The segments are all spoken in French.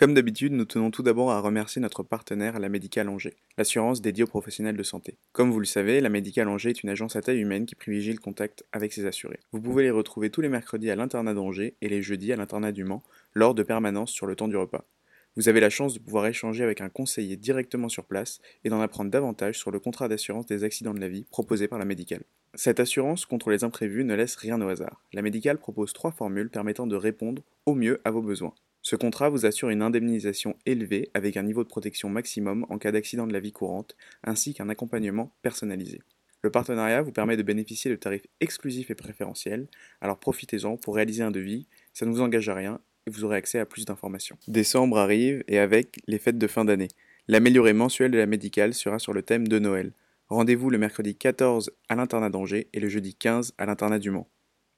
Comme d'habitude, nous tenons tout d'abord à remercier notre partenaire, la Médicale Angers, l'assurance dédiée aux professionnels de santé. Comme vous le savez, la Médicale Angers est une agence à taille humaine qui privilégie le contact avec ses assurés. Vous pouvez les retrouver tous les mercredis à l'internat d'Angers et les jeudis à l'internat du Mans, lors de permanences sur le temps du repas. Vous avez la chance de pouvoir échanger avec un conseiller directement sur place et d'en apprendre davantage sur le contrat d'assurance des accidents de la vie proposé par la médicale. Cette assurance contre les imprévus ne laisse rien au hasard. La médicale propose trois formules permettant de répondre au mieux à vos besoins. Ce contrat vous assure une indemnisation élevée avec un niveau de protection maximum en cas d'accident de la vie courante, ainsi qu'un accompagnement personnalisé. Le partenariat vous permet de bénéficier de tarifs exclusifs et préférentiels, alors profitez-en pour réaliser un devis, ça ne vous engage à rien et vous aurez accès à plus d'informations. Décembre arrive et avec les fêtes de fin d'année. L'amélioré mensuel de la médicale sera sur le thème de Noël. Rendez-vous le mercredi 14 à l'internat d'Angers et le jeudi 15 à l'internat du Mans.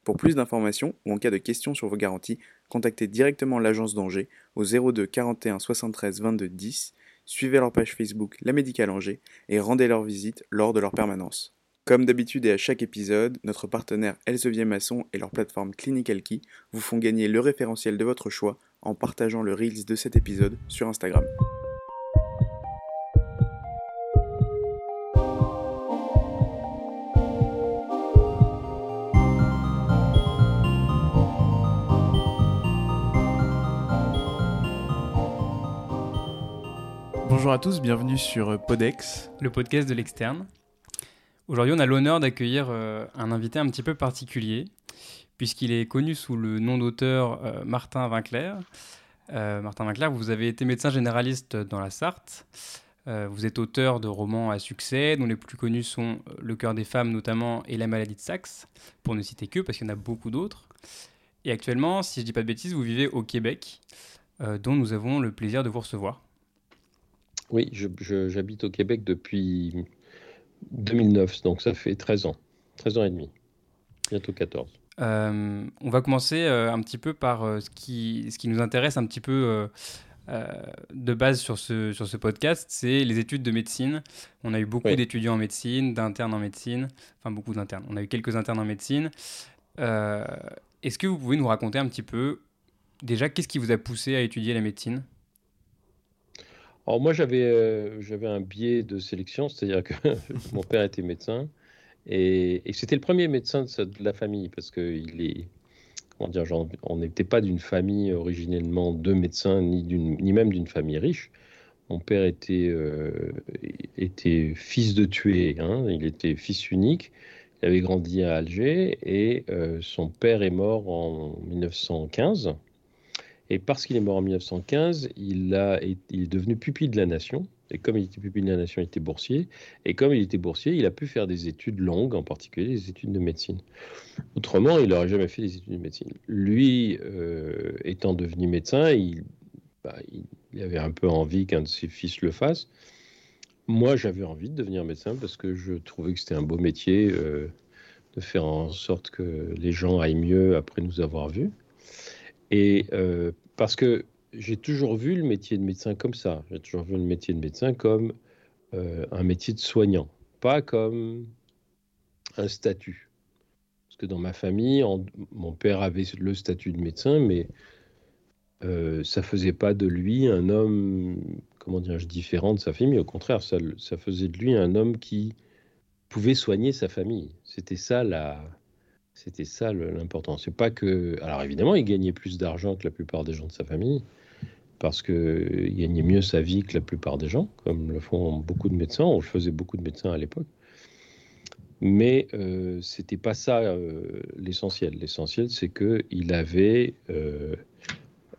Pour plus d'informations ou en cas de questions sur vos garanties, contactez directement l'agence d'Angers au 02 41 73 22 10, suivez leur page Facebook La Médicale Angers et rendez leur visite lors de leur permanence. Comme d'habitude et à chaque épisode, notre partenaire Elsevier Masson et leur plateforme Clinical Key vous font gagner le référentiel de votre choix en partageant le Reels de cet épisode sur Instagram. Bonjour à tous, bienvenue sur Podex, le podcast de l'externe. Aujourd'hui, on a l'honneur d'accueillir euh, un invité un petit peu particulier, puisqu'il est connu sous le nom d'auteur euh, Martin. Euh, Martin Vinclair, vous avez été médecin généraliste dans la Sarthe. vous êtes auteur de romans à succès, dont les plus connus sont Le cœur des femmes notamment et La maladie de Saxe, pour ne citer que, parce qu'il y en a beaucoup d'autres. Et actuellement, si je ne dis pas de bêtises, vous vivez au Québec, dont nous avons le plaisir de vous recevoir. Oui, j'habite au Québec depuis 2009, donc ça fait 13 ans, 13 ans et demi, bientôt 14. Euh, on va commencer euh, un petit peu par euh, ce, qui, ce qui nous intéresse un petit peu de base sur ce, sur ce podcast, c'est les études de médecine. On a eu beaucoup d'étudiants en médecine, d'internes en médecine, enfin beaucoup d'internes. On a eu quelques internes en médecine. Est-ce que vous pouvez nous raconter un petit peu déjà qu'est-ce qui vous a poussé à étudier la médecine? Alors moi, j'avais euh, j'avais un biais de sélection, c'est-à-dire que mon père était médecin et, c'était le premier médecin de, la famille parce que il est comment dire, on n'était pas d'une famille originellement de médecins ni d'une ni même d'une famille riche. Mon père était euh, était fils de tué, hein, il était fils unique. Il avait grandi à Alger et euh, son père est mort en 1915. Et parce qu'il est mort en 1915, il, a, il est devenu pupille de la nation. Et comme il était pupille de la nation, il était boursier. Et comme il était boursier, il a pu faire des études longues, en particulier des études de médecine. Autrement, il n'aurait jamais fait des études de médecine. Lui, euh, étant devenu médecin, bah, il, avait un peu envie qu'un de ses fils le fasse. Moi, j'avais envie de devenir médecin parce que je trouvais que c'était un beau métier euh, de faire en sorte que les gens aillent mieux après nous avoir vus. Et euh, parce que j'ai toujours vu le métier de médecin comme ça. J'ai toujours vu le métier de médecin comme euh, un métier de soignant, pas comme un statut. Parce que dans ma famille, mon père avait le statut de médecin, mais euh, ça faisait pas de lui un homme, comment dire, différent de sa famille. Au contraire, ça, ça faisait de lui un homme qui pouvait soigner sa famille. C'était ça la, c'était ça l'important. C'est pas que. Alors évidemment, il gagnait plus d'argent que la plupart des gens de sa famille, parce qu'il gagnait mieux sa vie que la plupart des gens, comme le font beaucoup de médecins. On le faisait beaucoup de médecins à l'époque. Mais euh, c'était pas ça euh, l'essentiel. L'essentiel, c'est qu'il avait euh,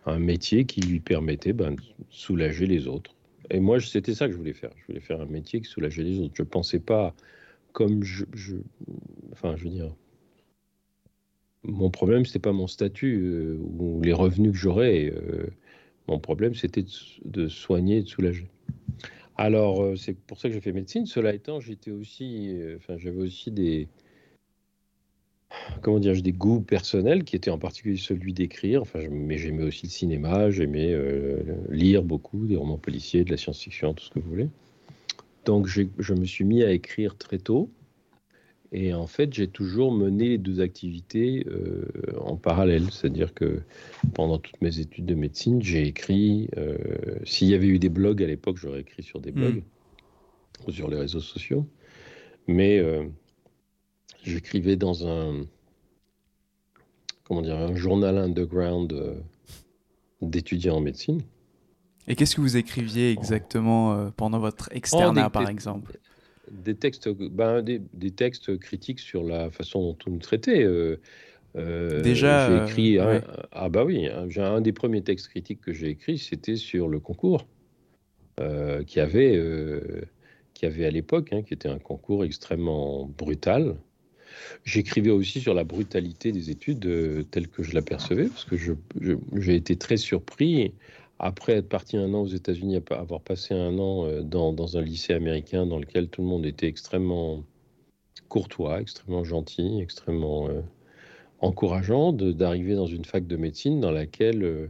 un métier qui lui permettait ben, de soulager les autres. Et moi, c'était ça que je voulais faire. Je voulais faire un métier qui soulageait les autres. Je pensais pas comme je enfin, je veux dire, mon problème, c'était pas mon statut euh, ou les revenus que j'aurais. Euh, mon problème, c'était de, soigner et de soulager. Alors, euh, c'est pour ça que j'ai fait médecine. Cela étant, j'avais aussi des, comment dire, des goûts personnels qui étaient en particulier celui d'écrire. Enfin, mais j'aimais aussi le cinéma, j'aimais lire beaucoup, des romans policiers, de la science-fiction, tout ce que vous voulez. Donc, je me suis mis à écrire très tôt. Et en fait, j'ai toujours mené les deux activités euh, en parallèle. C'est-à-dire que pendant toutes mes études de médecine, j'ai écrit. Euh, s'il y avait eu des blogs à l'époque, j'aurais écrit sur des hmm. blogs ou sur les réseaux sociaux. Mais euh, j'écrivais dans un. Comment dire Un journal underground d'étudiants en médecine. Et qu'est-ce que vous écriviez exactement pendant votre externat, oh, par exemple? Des textes, ben, des, des, textes critiques sur la façon dont on nous traitait. Euh, euh, Déjà, j'ai écrit. ah bah oui, hein, un des premiers textes critiques que j'ai écrit, c'était sur le concours euh, qui avait, qui avait à l'époque, hein, qui était un concours extrêmement brutal. J'écrivais aussi sur la brutalité des études telles que je l'apercevais, parce que j'ai été très surpris après être parti un an aux États-Unis, avoir passé un an euh, dans, un lycée américain dans lequel tout le monde était extrêmement courtois, extrêmement gentil, extrêmement euh, encourageant, d'arriver dans une fac de médecine dans laquelle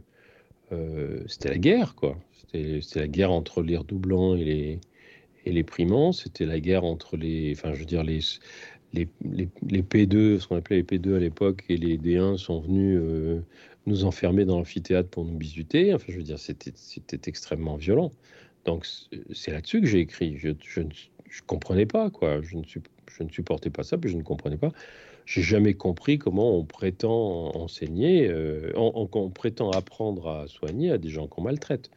euh, c'était la guerre, quoi. C'était la guerre entre les redoublants et les, et les primants, c'était la guerre entre les, enfin, je veux dire, les, les, les, P2, ce qu'on appelait les P2 à l'époque, et les D1 sont venus nous enfermer dans l'amphithéâtre pour nous bisuter. Enfin, je veux dire, c'était extrêmement violent. Donc, c'est là-dessus que j'ai écrit. Je ne comprenais pas, quoi. Je ne, je ne supportais pas ça, puis je ne comprenais pas. J'ai jamais compris comment on prétend enseigner, euh, on, prétend apprendre à soigner à des gens qu'on maltraite.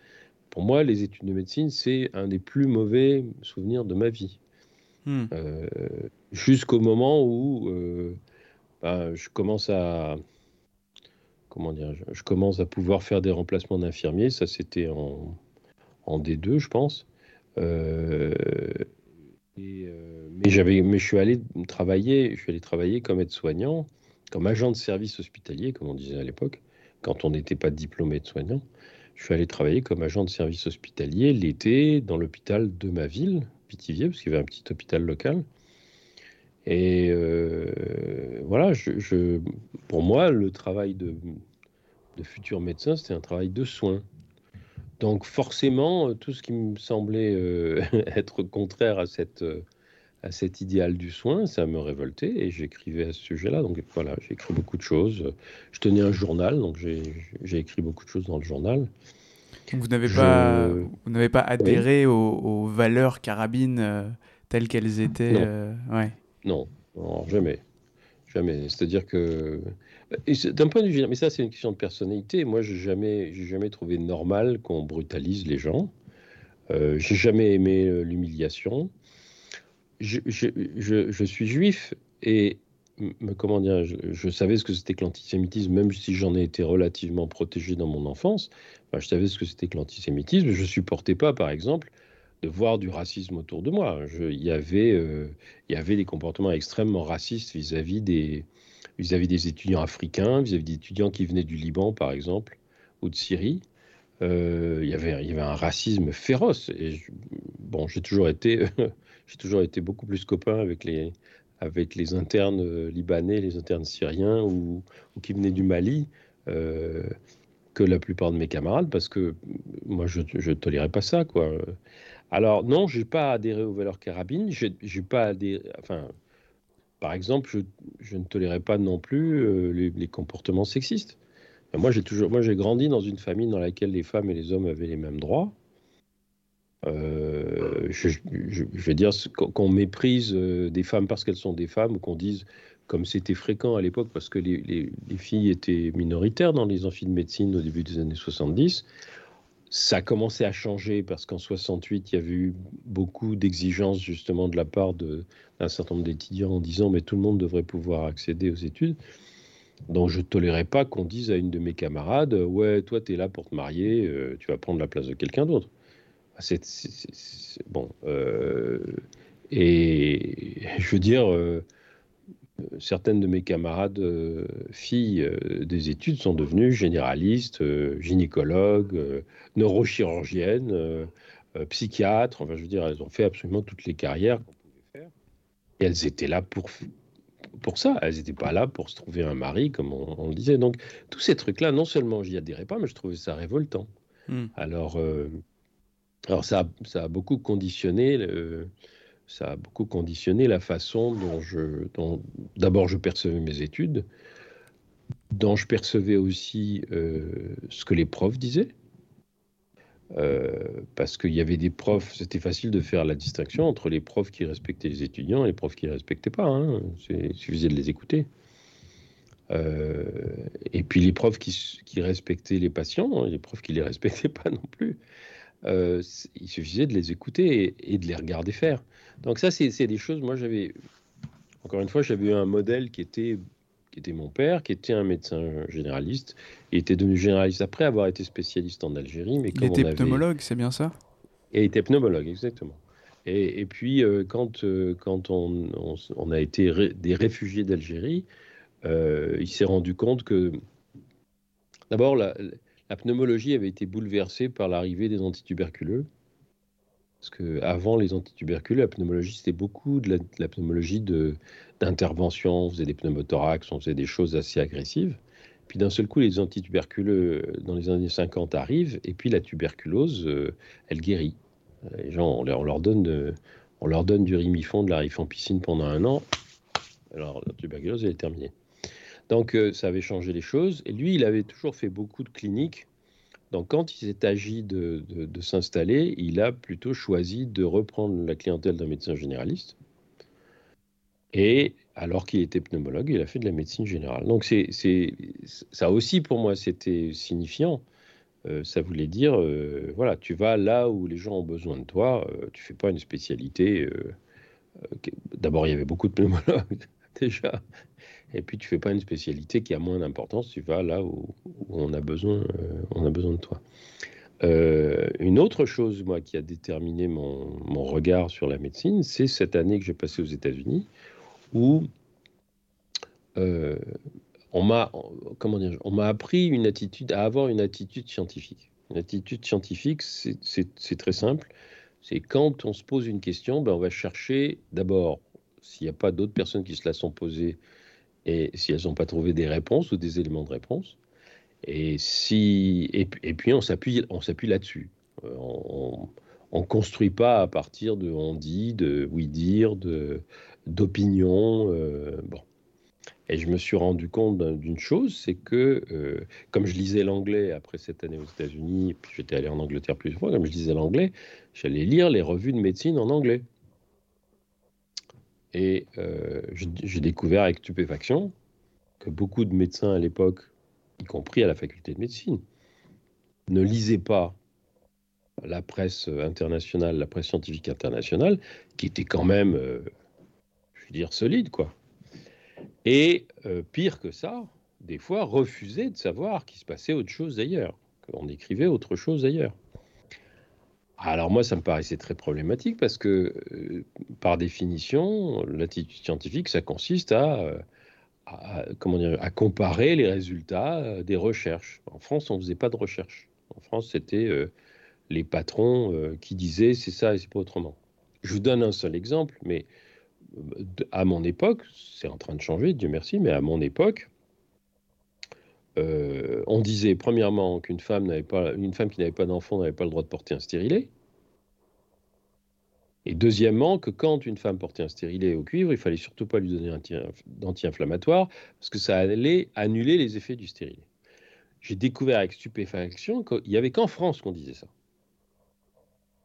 Pour moi, les études de médecine, c'est un des plus mauvais souvenirs de ma vie. Hmm. Euh, jusqu'au moment où euh, ben, je commence à, comment dire, je, commence à pouvoir faire des remplacements d'infirmiers. Ça, c'était en, en, D2, je pense. Euh, euh, mais j'avais, mais je suis allé travailler, je suis allé travailler comme aide-soignant, comme agent de service hospitalier, comme on disait à l'époque, quand on n'était pas diplômé de soignant. Je suis allé travailler comme agent de service hospitalier l'été dans l'hôpital de ma ville, Pithiviers, parce qu'il y avait un petit hôpital local. Et euh, voilà, je, pour moi, le travail de, de futur médecin, c'était un travail de soins. Donc forcément, tout ce qui me semblait euh, être contraire à, cette, à cet idéal du soin, ça me révoltait et j'écrivais à ce sujet-là. Donc voilà, j'ai écrit beaucoup de choses. Je tenais un journal, donc j'ai écrit beaucoup de choses dans le journal. Vous n'avez pas, vous n'avez pas adhéré aux, valeurs carabines euh, telles qu'elles étaient. Euh, ouais. Non, jamais. Jamais. C'est-à-dire que. D'un point de vue. Mais ça, c'est une question de personnalité. Moi, je n'ai jamais, jamais trouvé normal qu'on brutalise les gens. Euh, j'ai jamais aimé euh, l'humiliation. Je, suis juif et comment dire, je, savais ce que c'était que l'antisémitisme, même si j'en ai été relativement protégé dans mon enfance. je savais ce que c'était que l'antisémitisme. Je supportais pas, par exemple, de voir du racisme autour de moi. il, y avait, euh, il y avait des comportements extrêmement racistes vis-à-vis des, étudiants africains, vis-à-vis des étudiants qui venaient du Liban, par exemple, ou de Syrie. Euh, il, y avait, un racisme féroce. Bon, j'ai toujours été, beaucoup plus copain avec les, internes euh, libanais, les internes syriens ou, ou qui venaient du Mali que la plupart de mes camarades, parce que moi, je ne tolérais pas ça, quoi. Alors non, je n'ai pas adhéré aux valeurs carabines. Pas adhéré, enfin, par exemple, je, ne tolérais pas non plus euh, les, comportements sexistes. moi, j'ai toujours, moi, j'ai grandi dans une famille dans laquelle les femmes et les hommes avaient les mêmes droits. Euh, je, veux dire qu'on méprise euh, des femmes parce qu'elles sont des femmes ou qu'on dise, comme c'était fréquent à l'époque, parce que les, filles étaient minoritaires dans les amphis de médecine au début des années 70, ça a commencé à changer parce qu'en 68, il y avait eu beaucoup d'exigences justement de la part d'un certain nombre d'étudiants en disant mais tout le monde devrait pouvoir accéder aux études. Donc je ne tolérais pas qu'on dise à une de mes camarades ouais toi tu es là pour te marier, euh, tu vas prendre la place de quelqu'un d'autre. Ah, c'est bon. Euh, et je veux dire, euh, certaines de mes camarades euh, filles euh, des études sont devenues généralistes, euh, gynécologues, neurochirurgiennes, psychiatres. Enfin, je veux dire, elles ont fait absolument toutes les carrières qu'on pouvait faire. Et elles étaient là pour, pour ça. Elles n'étaient pas là pour se trouver un mari, comme on, le disait. Donc, tous ces trucs-là, non seulement j'y adhérais pas, mais je trouvais ça révoltant. Hmm. Alors, alors ça, ça a beaucoup conditionné le, ça a beaucoup conditionné la façon dont je, d'abord je percevais mes études, dont je percevais aussi euh, ce que les profs disaient. Euh, parce qu'il y avait des profs, c'était facile de faire la distinction entre les profs qui respectaient les étudiants et les profs qui ne respectaient pas. Hein. Il suffisait de les écouter. Euh, et puis les profs qui, respectaient les patients, hein, les profs qui ne les respectaient pas non plus. il suffisait de les écouter et, de les regarder faire. Donc ça, c'est des choses, moi j'avais, encore une fois, j'avais eu un modèle qui était qui était mon père, qui était un médecin généraliste. Il était devenu généraliste après avoir été spécialiste en Algérie. Mais il était pneumologue, c'est bien ça? Et il était pneumologue, exactement. Et, et puis, euh, quand, euh, quand on, on, a été des réfugiés d'Algérie, euh, il s'est rendu compte que, d'abord, la, la, pneumologie avait été bouleversée par l'arrivée des antituberculeux. Parce qu'avant les antituberculeux, la pneumologie, c'était beaucoup de la, de pneumologie de, d'intervention, on faisait des pneumothorax, on faisait des choses assez agressives. Puis d'un seul coup, les antituberculeux dans les années 50 arrivent, et puis la tuberculose, euh, elle guérit. Les gens, on leur, donne, on leur donne du rimifon, de la rifampicine pendant un an. Alors la tuberculose, elle est terminée. Donc euh, ça avait changé les choses. Et lui, il avait toujours fait beaucoup de cliniques. Donc quand il s'est agi de, s'installer, il a plutôt choisi de reprendre la clientèle d'un médecin généraliste et alors qu'il était pneumologue, il a fait de la médecine générale. Donc ça aussi pour moi c'était signifiant. Euh, ça voulait dire, euh, voilà, tu vas là où les gens ont besoin de toi. euh, tu fais pas une spécialité. D'abord, il y avait beaucoup de pneumologues déjà. Et puis, tu fais pas une spécialité qui a moins d'importance. Tu vas là où, on, a besoin, on a besoin de toi. une autre chose, moi, qui a déterminé mon, mon regard sur la médecine, c'est cette année que j'ai passée aux États-Unis, où euh, on m'a comment dire, on m'a appris une attitude à avoir une attitude scientifique. Une attitude scientifique, c'est très simple. C'est quand on se pose une question, ben on va chercher d'abord s'il n'y a pas d'autres personnes qui se la sont posées et si elles n'ont pas trouvé des réponses ou des éléments de réponse. Et si et, puis on s'appuie on s'appuie là-dessus. Euh, on, on construit pas à partir de on dit, de oui dire, de d'opinion. Euh, bon. Et je me suis rendu compte d'une chose, c'est que, euh, comme je lisais l'anglais après cette année aux États-Unis, puis j'étais allé en Angleterre plusieurs fois, comme je lisais l'anglais, j'allais lire les revues de médecine en anglais. Et euh, j'ai découvert avec stupéfaction que beaucoup de médecins à l'époque, y compris à la faculté de médecine, ne lisaient pas la presse internationale, la presse scientifique internationale, qui était quand même dire, solide, quoi. Et euh, pire que ça, des fois, refuser de savoir qu'il se passait autre chose ailleurs, qu'on écrivait autre chose ailleurs. Alors moi, ça me paraissait très problématique parce que, euh, par définition, l'attitude scientifique, ça consiste à, à comparer les résultats euh, des recherches. En France, on ne faisait pas de recherche. En France, c'était les patrons qui disaient c'est ça et c'est pas autrement. Je vous donne un seul exemple, mais à mon époque, c'est en train de changer, Dieu merci, mais à mon époque, euh, on disait premièrement qu'une femme femme qui n'avait pas d'enfant n'avait pas le droit de porter un stérilet. Et deuxièmement, que quand une femme portait un stérilet au cuivre, il fallait surtout pas lui donner d'anti-inflammatoire parce que ça allait annuler les effets du stérilet. J'ai découvert avec stupéfaction qu'il n'y avait qu'en France qu'on disait ça.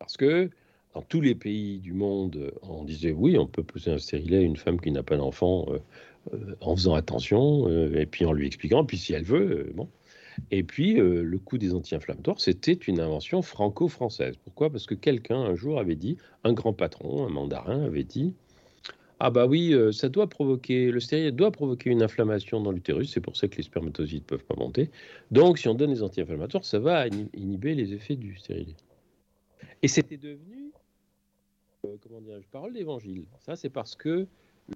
Parce que dans tous les pays du monde, on disait oui, on peut poser un stérilet à une femme qui n'a pas d'enfant euh, en faisant attention euh, et puis en lui expliquant, puis si elle veut, bon. Et puis le coup des anti-inflammatoires, c'était une invention franco-française. Pourquoi? Parce que quelqu'un un jour avait dit, un grand patron, un mandarin avait dit, ah bah oui, ça doit provoquer, le stérilet doit provoquer une inflammation dans l'utérus, c'est pour ça que les spermatozoïdes ne peuvent pas monter. Donc si on donne des anti-inflammatoires, ça va inhiber les effets du stérilet. Et c'était devenu euh, comment dire, je parle d'évangile. Ça, c'est parce que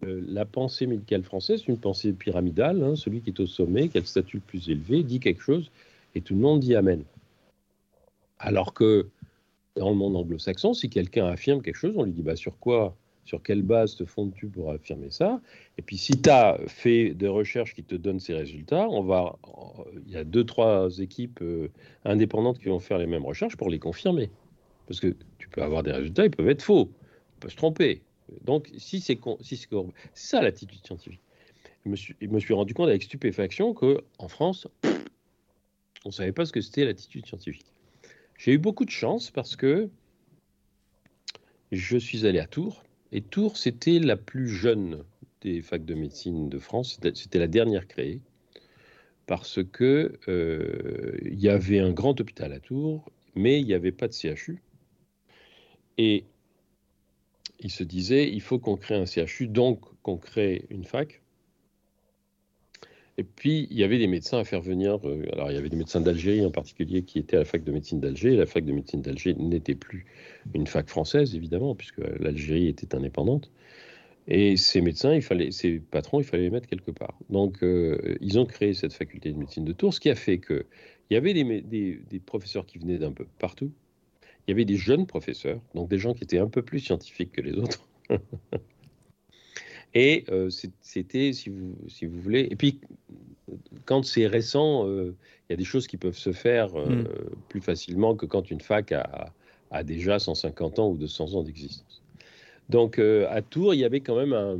la pensée médicale française, c'est une pensée pyramidale. Hein. celui qui est au sommet, qui a le statut le plus élevé, dit quelque chose et tout le monde dit Amen. Alors que dans le monde anglo-saxon, si quelqu'un affirme quelque chose, on lui dit bah, sur quoi sur quelle base te fondes-tu pour affirmer ça? Et puis si tu as fait des recherches qui te donnent ces résultats, on va, il y a deux, trois équipes euh, indépendantes qui vont faire les mêmes recherches pour les confirmer. Parce que tu peux avoir des résultats, ils peuvent être faux, on peut se tromper. Donc, si c'est ça l'attitude scientifique. Je me, suis, rendu compte avec stupéfaction qu'en France, on ne savait pas ce que c'était l'attitude scientifique. J'ai eu beaucoup de chance parce que je suis allé à Tours. Et Tours, c'était la plus jeune des facs de médecine de France. C'était la dernière créée parce que euh, il y avait un grand hôpital à Tours, mais il n'y avait pas de CHU. Et il se disait, il faut qu'on crée un CHU, donc qu'on crée une fac. Et puis, il y avait des médecins à faire venir. Euh, alors, il y avait des médecins d'Algérie en particulier qui étaient à la fac de médecine d'Alger. La fac de médecine d'Alger n'était plus une fac française, évidemment, puisque l'Algérie était indépendante. Et ces médecins, il fallait, ces patrons, il fallait les mettre quelque part. Donc, euh, ils ont créé cette faculté de médecine de Tours, ce qui a fait qu'il y avait des, des, professeurs qui venaient d'un peu partout. Il y avait des jeunes professeurs, donc des gens qui étaient un peu plus scientifiques que les autres. Et euh, c'était, si vous, si vous voulez, et puis quand c'est récent, euh, il y a des choses qui peuvent se faire euh, mm. plus facilement que quand une fac a, a, déjà 150 ans ou 200 ans d'existence. Donc à Tours, il y avait quand même un,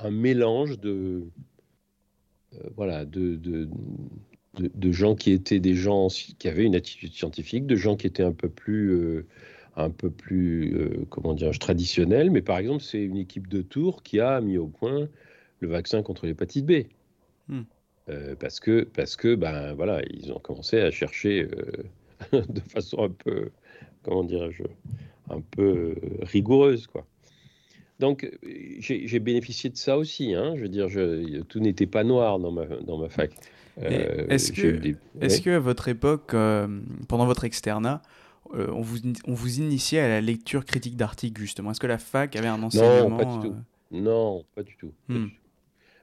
un mélange de, voilà, de, de, de, gens qui étaient des gens qui avaient une attitude scientifique, de gens qui étaient un peu plus un peu plus, euh, comment dire, traditionnel. Mais par exemple, c'est une équipe de Tours qui a mis au point le vaccin contre l'hépatite B. Hmm. Euh, parce que, parce que ben, voilà, ils ont commencé à chercher euh, de façon un peu, comment dirais-je, un peu rigoureuse. Quoi. Donc, j'ai bénéficié de ça aussi. Hein. Je veux dire, je, tout n'était pas noir dans ma, dans ma fac. Est-ce que, est que, à votre époque, pendant votre externat, euh, on, vous, on vous initiait à la lecture critique d'articles, justement? Est-ce que la fac avait un enseignement Non, pas du tout. Euh, non, pas du tout. Pas, hmm.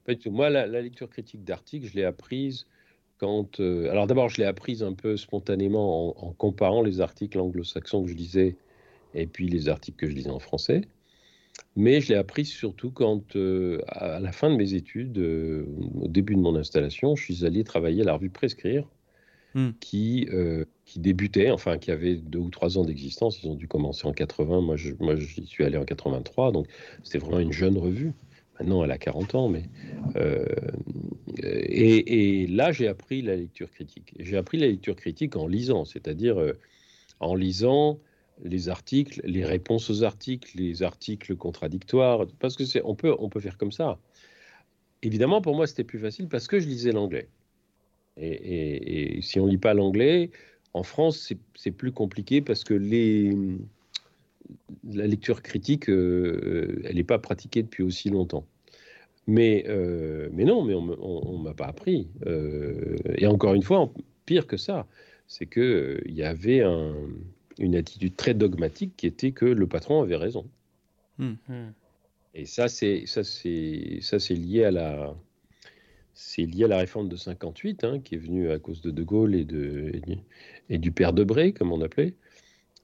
du tout. Moi, la, lecture critique d'articles, je l'ai apprise quand. Euh, alors, d'abord, je l'ai apprise un peu spontanément en, comparant les articles anglo-saxons que je lisais et puis les articles que je lisais en français. Mais je l'ai apprise surtout quand, à la fin de mes études, au début de mon installation, je suis allé travailler à la revue Prescrire Hmm. qui, euh, qui débutait, enfin qui avait deux ou trois ans d'existence. Ils ont dû commencer en 80. Moi, je, moi, j'y suis allé en 83, donc c'était vraiment une jeune revue. Maintenant, elle a 40 ans, mais euh, et, et, là, j'ai appris la lecture critique. J'ai appris la lecture critique en lisant, c'est-à-dire euh, en lisant les articles, les réponses aux articles, les articles contradictoires, parce que c'est, on peut, on peut faire comme ça. Évidemment, pour moi, c'était plus facile parce que je lisais l'anglais. Et, si on lit pas l'anglais, en France, c'est plus compliqué parce que les, la lecture critique, euh, elle n'est pas pratiquée depuis aussi longtemps. Mais, euh, mais non, mais on ne m'a pas appris. Euh, et encore une fois, pire que ça, c'est qu'il il y avait une attitude très dogmatique qui était que le patron avait raison. Hmm. Et ça, c'est lié à la, c'est lié à la réforme de 58, hein, qui est venue à cause de De Gaulle et, de, et du père Debré, comme on appelait,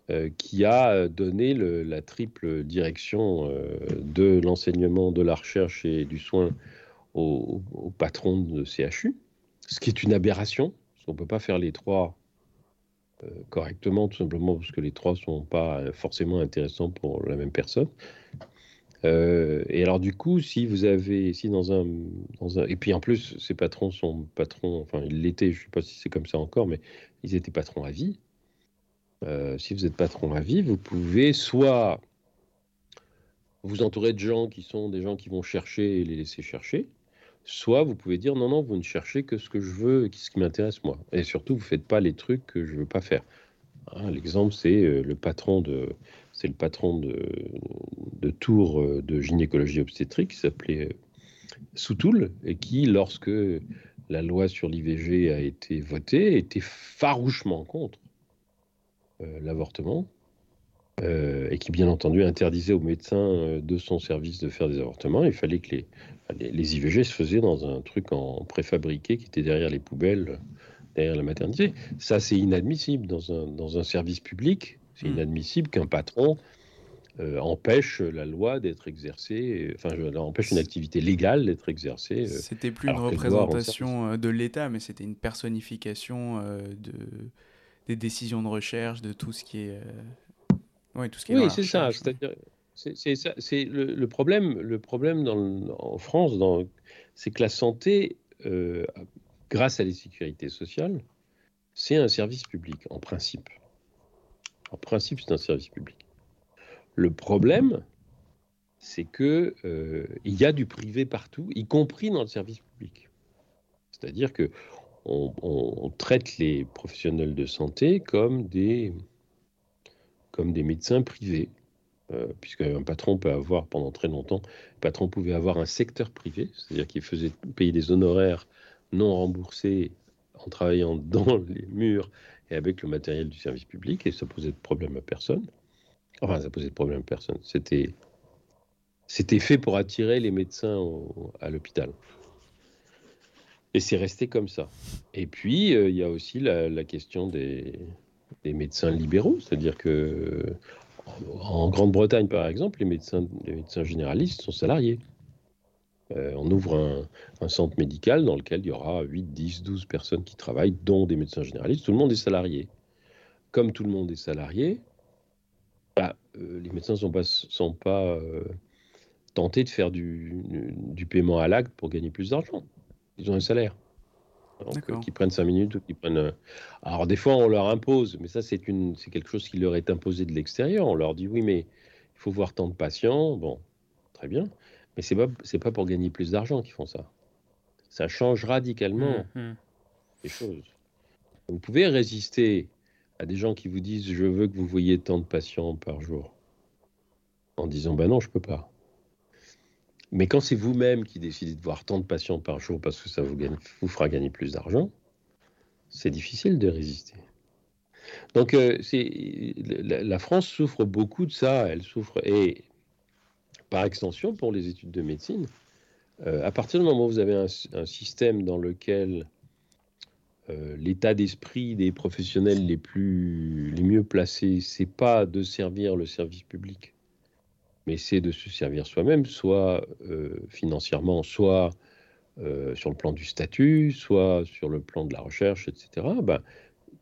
euh, qui a donné la triple direction euh, de l'enseignement, de la recherche et du soin au, patron de CHU, ce qui est une aberration, parce qu'on ne peut pas faire les trois correctement, tout simplement parce que les trois sont pas forcément intéressants pour la même personne. Euh, et alors du coup, si vous avez, si dans un, dans un, et puis en plus, ces patrons sont patrons, enfin ils l'étaient, je ne sais pas si c'est comme ça encore, mais ils étaient patrons à vie. Euh, si vous êtes patron à vie, vous pouvez soit vous entourer de gens qui sont des gens qui vont chercher et les laisser chercher, soit vous pouvez dire non, non, vous ne cherchez que ce que je veux, ce qui m'intéresse moi. Et surtout, vous ne faites pas les trucs que je ne veux pas faire. Hein, l'exemple, c'est euh, le patron de, c'est le patron de, de tour euh, de gynécologie obstétrique qui s'appelait euh, Soutoul et qui, lorsque la loi sur l'IVG a été votée, était farouchement contre l'avortement et qui, bien entendu, interdisait aux médecins de son service de faire des avortements. Il fallait que les, les IVG se faisaient dans un truc en préfabriqué qui était derrière les poubelles derrière la maternité. Ça, c'est inadmissible dans un, dans un service public. C'est hmm. inadmissible qu'un patron euh, empêche la loi d'être exercée, enfin, empêche une activité légale d'être exercée. Euh, c'était plus une représentation euh, de l'État, mais c'était une personnification de, des décisions de recherche, de tout ce qui est. Ouais, tout ce qui est oui, c'est ça. C'est-à-dire, C'est le, problème, le problème dans, en France, c'est que la santé, euh, grâce à la sécurité sociale, c'est un service public, en principe. En principe, c'est un service public. Le problème, c'est que euh, il y a du privé partout, y compris dans le service public. C'est-à-dire que on, traite les professionnels de santé comme des, comme des médecins privés. Euh, puisqu'un patron peut avoir pendant très longtemps, le patron pouvait avoir un secteur privé, c'est-à-dire qu'il faisait payer des honoraires non remboursés en travaillant dans les murs et avec le matériel du service public, et ça posait de problème à personne. Enfin, ça posait de problème à personne. C'était, fait pour attirer les médecins à l'hôpital. Et c'est resté comme ça. Et puis, euh, il y a aussi la, question des, des, médecins libéraux, c'est-à-dire que en Grande-Bretagne, par exemple, les médecins, généralistes sont salariés. Euh, on ouvre un, centre médical dans lequel il y aura 8, 10, 12 personnes qui travaillent, dont des médecins généralistes. Tout le monde est salarié. Comme tout le monde est salarié, bah, euh, les médecins ne sont pas, euh, tentés de faire du paiement à l'acte pour gagner plus d'argent. Ils ont un salaire. Donc, qui prennent 5 minutes ou qui prennent. Alors, des fois, on leur impose, mais ça, c'est quelque chose qui leur est imposé de l'extérieur. On leur dit oui, mais il faut voir tant de patients. Bon, très bien. Mais ce n'est pas, pas pour gagner plus d'argent qu'ils font ça. Ça change radicalement mmh, mmh. les choses. Vous pouvez résister à des gens qui vous disent je veux que vous voyez tant de patients par jour en disant ben non, je peux pas. Mais quand c'est vous-même qui décidez de voir tant de patients par jour parce que ça vous, fera gagner plus d'argent, c'est difficile de résister. Donc, euh, la, France souffre beaucoup de ça. Elle souffre, et par extension, pour les études de médecine, euh, à partir du moment où vous avez un, système dans lequel euh, l'état d'esprit des professionnels les plus les mieux placés, c'est pas de servir le service public, mais c'est de se servir soi-même, soit euh, financièrement, soit euh, sur le plan du statut, soit sur le plan de la recherche, etc. Ben,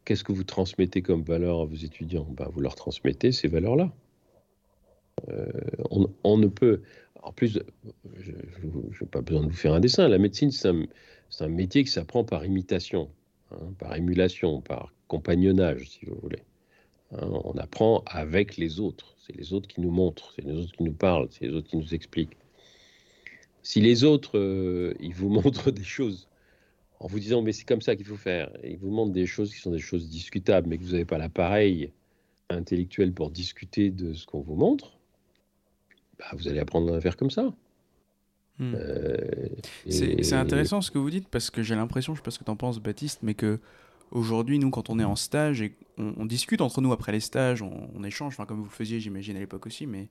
Qu'est-ce que vous transmettez comme valeur à vos étudiants? Ben, Vous leur transmettez ces valeurs-là. Euh, on, ne peut. En plus, je n'ai pas besoin de vous faire un dessin. La médecine, c'est un, métier qui s'apprend par imitation, hein, par émulation, par compagnonnage, si vous voulez. Hein, on apprend avec les autres. C'est les autres qui nous montrent, c'est les autres qui nous parlent, c'est les autres qui nous expliquent. Si les autres, euh, ils vous montrent des choses en vous disant mais c'est comme ça qu'il faut faire, et ils vous montrent des choses qui sont des choses discutables, mais que vous n'avez pas l'appareil intellectuel pour discuter de ce qu'on vous montre, bah, vous allez apprendre à faire comme ça. Hmm. Euh, c'est intéressant ce que vous dites parce que j'ai l'impression, je sais pas ce que tu en penses Baptiste, mais que Aujourd'hui, nous, quand on est en stage et on, discute entre nous après les stages, on, échange, enfin, comme vous le faisiez, j'imagine, à l'époque aussi, mais.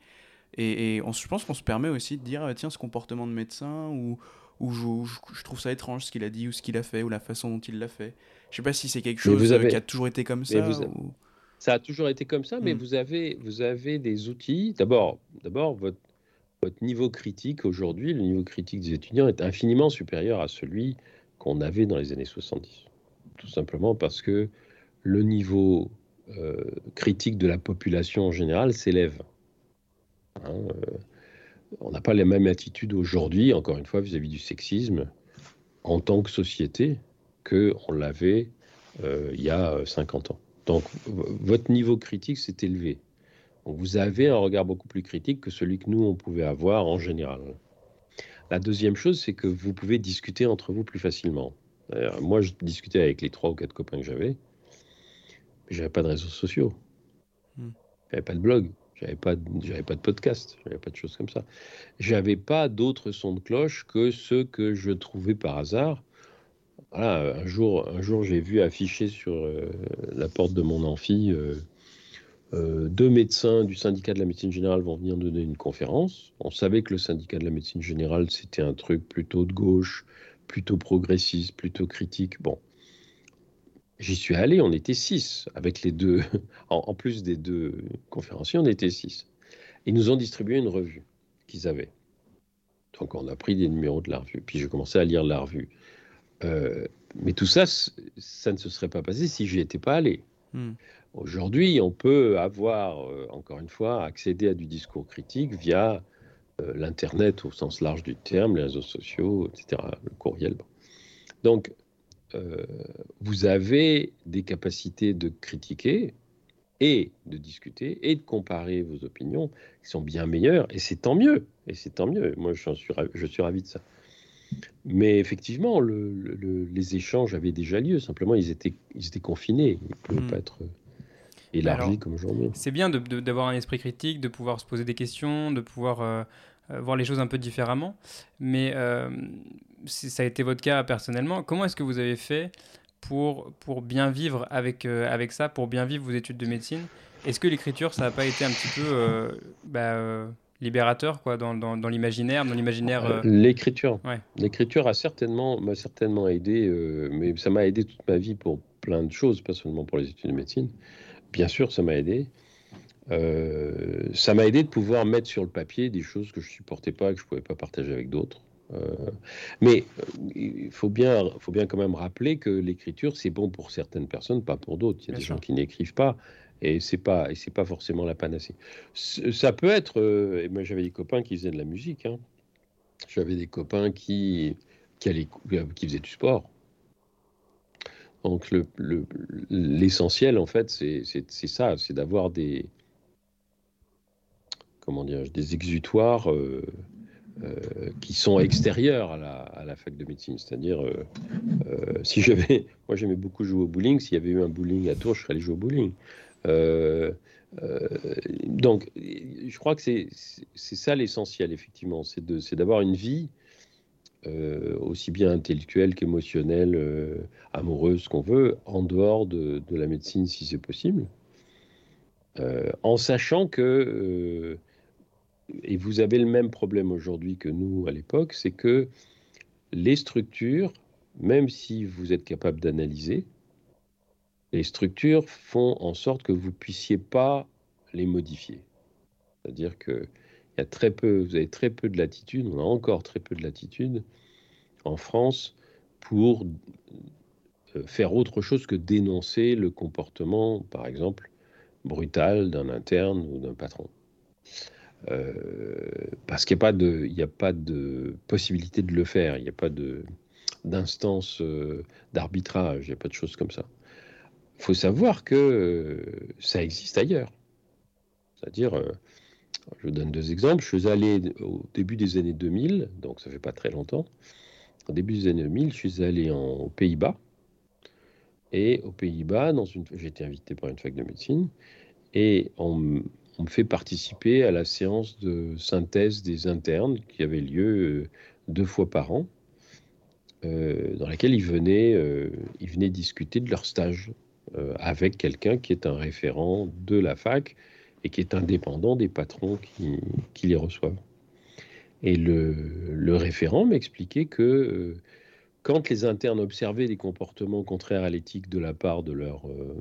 Et, on, je pense qu'on se permet aussi de dire, tiens, ce comportement de médecin, ou, ou je, trouve ça étrange ce qu'il a dit, ou ce qu'il a fait, ou la façon dont il l'a fait. Je sais pas si c'est quelque chose qui a toujours été comme ça. Ça a toujours été comme ça, mais hmm. vous, avez, vous avez des outils. D'abord, d'abord votre, votre niveau critique aujourd'hui, le niveau critique des étudiants est infiniment supérieur à celui qu'on avait dans les années 70 tout simplement parce que le niveau euh, critique de la population en général s'élève. Hein, euh, on n'a pas les mêmes attitudes aujourd'hui, encore une fois, vis-à-vis du sexisme en tant que société qu'on l'avait euh, il y a 50 ans. Donc votre niveau critique s'est élevé. vous avez un regard beaucoup plus critique que celui que nous, on pouvait avoir en général. La deuxième chose, c'est que vous pouvez discuter entre vous plus facilement moi, je discutais avec les trois ou quatre copains que j'avais, mais j'avais pas de réseaux sociaux. Hmm. J'avais pas de blog, j'avais pas, j'avais pas de podcast, j'avais pas de choses comme ça. J'avais pas d'autres sons de cloche que ceux que je trouvais par hasard. Voilà, un jour, un jour, j'ai vu afficher sur euh, la porte de mon amphi euh, euh, deux médecins du syndicat de la médecine générale vont venir donner une conférence. On savait que le syndicat de la médecine générale, c'était un truc plutôt de gauche, plutôt progressiste, plutôt critique. Bon, j'y suis allé, on était six, avec les deux, en, plus des deux conférenciers, on était six. Ils nous ont distribué une revue qu'ils avaient. Donc on a pris des numéros de la revue, puis j'ai commencé à lire la revue. Euh, mais tout ça, ça ne se serait pas passé si je n'y étais pas allé. Hmm. Aujourd'hui, on peut avoir, euh, encore une fois, accéder à du discours critique via l'Internet au sens large du terme, les réseaux sociaux, etc., le courriel. Donc, euh, vous avez des capacités de critiquer et de discuter et de comparer vos opinions qui sont bien meilleures, et c'est tant mieux, et c'est tant mieux. Moi, je suis, je suis ravi de ça. Mais effectivement, les échanges avaient déjà lieu. Simplement, ils étaient, ils étaient confinés. Ils ne pouvaient hmm. pas être élargis comme aujourd'hui. C'est bien d'avoir un esprit critique, de pouvoir se poser des questions, de pouvoir euh, euh, voir les choses un peu différemment. Mais euh, ça a été votre cas personnellement. Comment est-ce que vous avez fait pour, pour bien vivre avec, avec ça, pour bien vivre vos études de médecine? Est-ce que l'écriture, ça n'a pas été un petit peu bah, libérateur quoi, dans, l'imaginaire, dans l'imaginaire. Euh, l'écriture. L'écriture a certainement m'a certainement aidé, euh, mais ça m'a aidé toute ma vie pour plein de choses, pas seulement pour les études de médecine. Bien sûr, ça m'a aidé. Euh, ça m'a aidé de pouvoir mettre sur le papier des choses que je supportais pas, que je pouvais pas partager avec d'autres. mais il faut bien, faut bien quand même rappeler que l'écriture, c'est bon pour certaines personnes, pas pour d'autres. Il y a des gens qui n'écrivent pas et c'est pas et c'est pas forcément la panacée. Ça peut être. Euh, et moi, j'avais des copains qui faisaient de la musique. Hein. J'avais des copains qui qui, allaient, qui faisaient du sport. Donc l'essentiel, le, en fait, c'est ça, c'est d'avoir des comment dire, des exutoires euh, euh, qui sont extérieurs à la, à la, fac de médecine. C'est-à-dire, si j'avais, moi j'aimais beaucoup jouer au bowling. S'il y avait eu un bowling à Tours, je serais allé jouer au bowling. Euh, euh, donc, je crois que c'est ça l'essentiel, effectivement, c'est d'avoir une vie euh, aussi bien intellectuelle qu'émotionnelle, amoureuse, qu'on veut, en dehors de, la médecine, si c'est possible, en sachant que, et vous avez le même problème aujourd'hui que nous à l'époque, c'est que les structures, même si vous êtes capable d'analyser, les structures font en sorte que vous ne puissiez pas les modifier. C'est-à-dire que y a très peu, vous avez très peu de latitude, on a encore très peu de latitude en France pour euh, faire autre chose que dénoncer le comportement, par exemple, brutal d'un interne ou d'un patron. Euh, parce qu'il n'y a, pas de, possibilité de le faire, il n'y a pas d'instance euh, d'arbitrage, il n'y a pas de choses comme ça faut savoir que euh, ça existe ailleurs. C'est-à-dire, je vous donne deux exemples. Je suis allé au début des années 2000, donc ça fait pas très longtemps. Au début des années 2000, je suis allé aux Pays-Bas. Et aux Pays-Bas, j'ai été invité par une fac de médecine, et on, me fait participer à la séance de synthèse des internes qui avait lieu euh, deux fois par an, dans laquelle ils venaient, ils venaient discuter de leur stage euh, avec quelqu'un qui est un référent de la fac et qui est indépendant des patrons qui, les reçoivent. Et le, référent m'expliquait que euh, quand les internes observaient des comportements contraires à l'éthique de la part de leur, euh,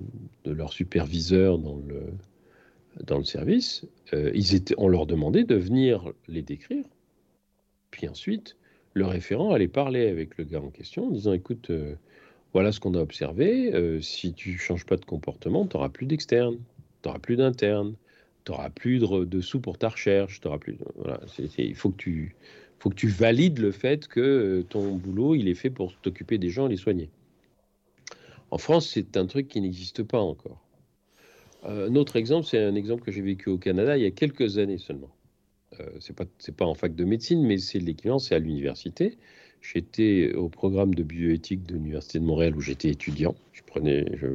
de leur superviseur dans le, dans le service, ils étaient, on leur demandait de venir les décrire. Puis ensuite, le référent allait parler avec le gars en question en disant, écoute, voilà ce qu'on a observé. Euh, si tu changes pas de comportement, tu n'auras plus d'externe, tu n'auras plus d'interne, tu n'auras plus de, sous pour ta recherche. Voilà, il faut que tu faut que tu valides le fait que euh, ton boulot il est fait pour t'occuper des gens et les soigner. En France, c'est un truc qui n'existe pas encore. Euh, un autre exemple, c'est un exemple que j'ai vécu au Canada il y a quelques années seulement. Euh, pas c'est pas en fac de médecine, mais c'est l'équivalent, c'est à l'université. J'étais au programme de bioéthique de l'Université de Montréal où j'étais étudiant. Je, prenais, je,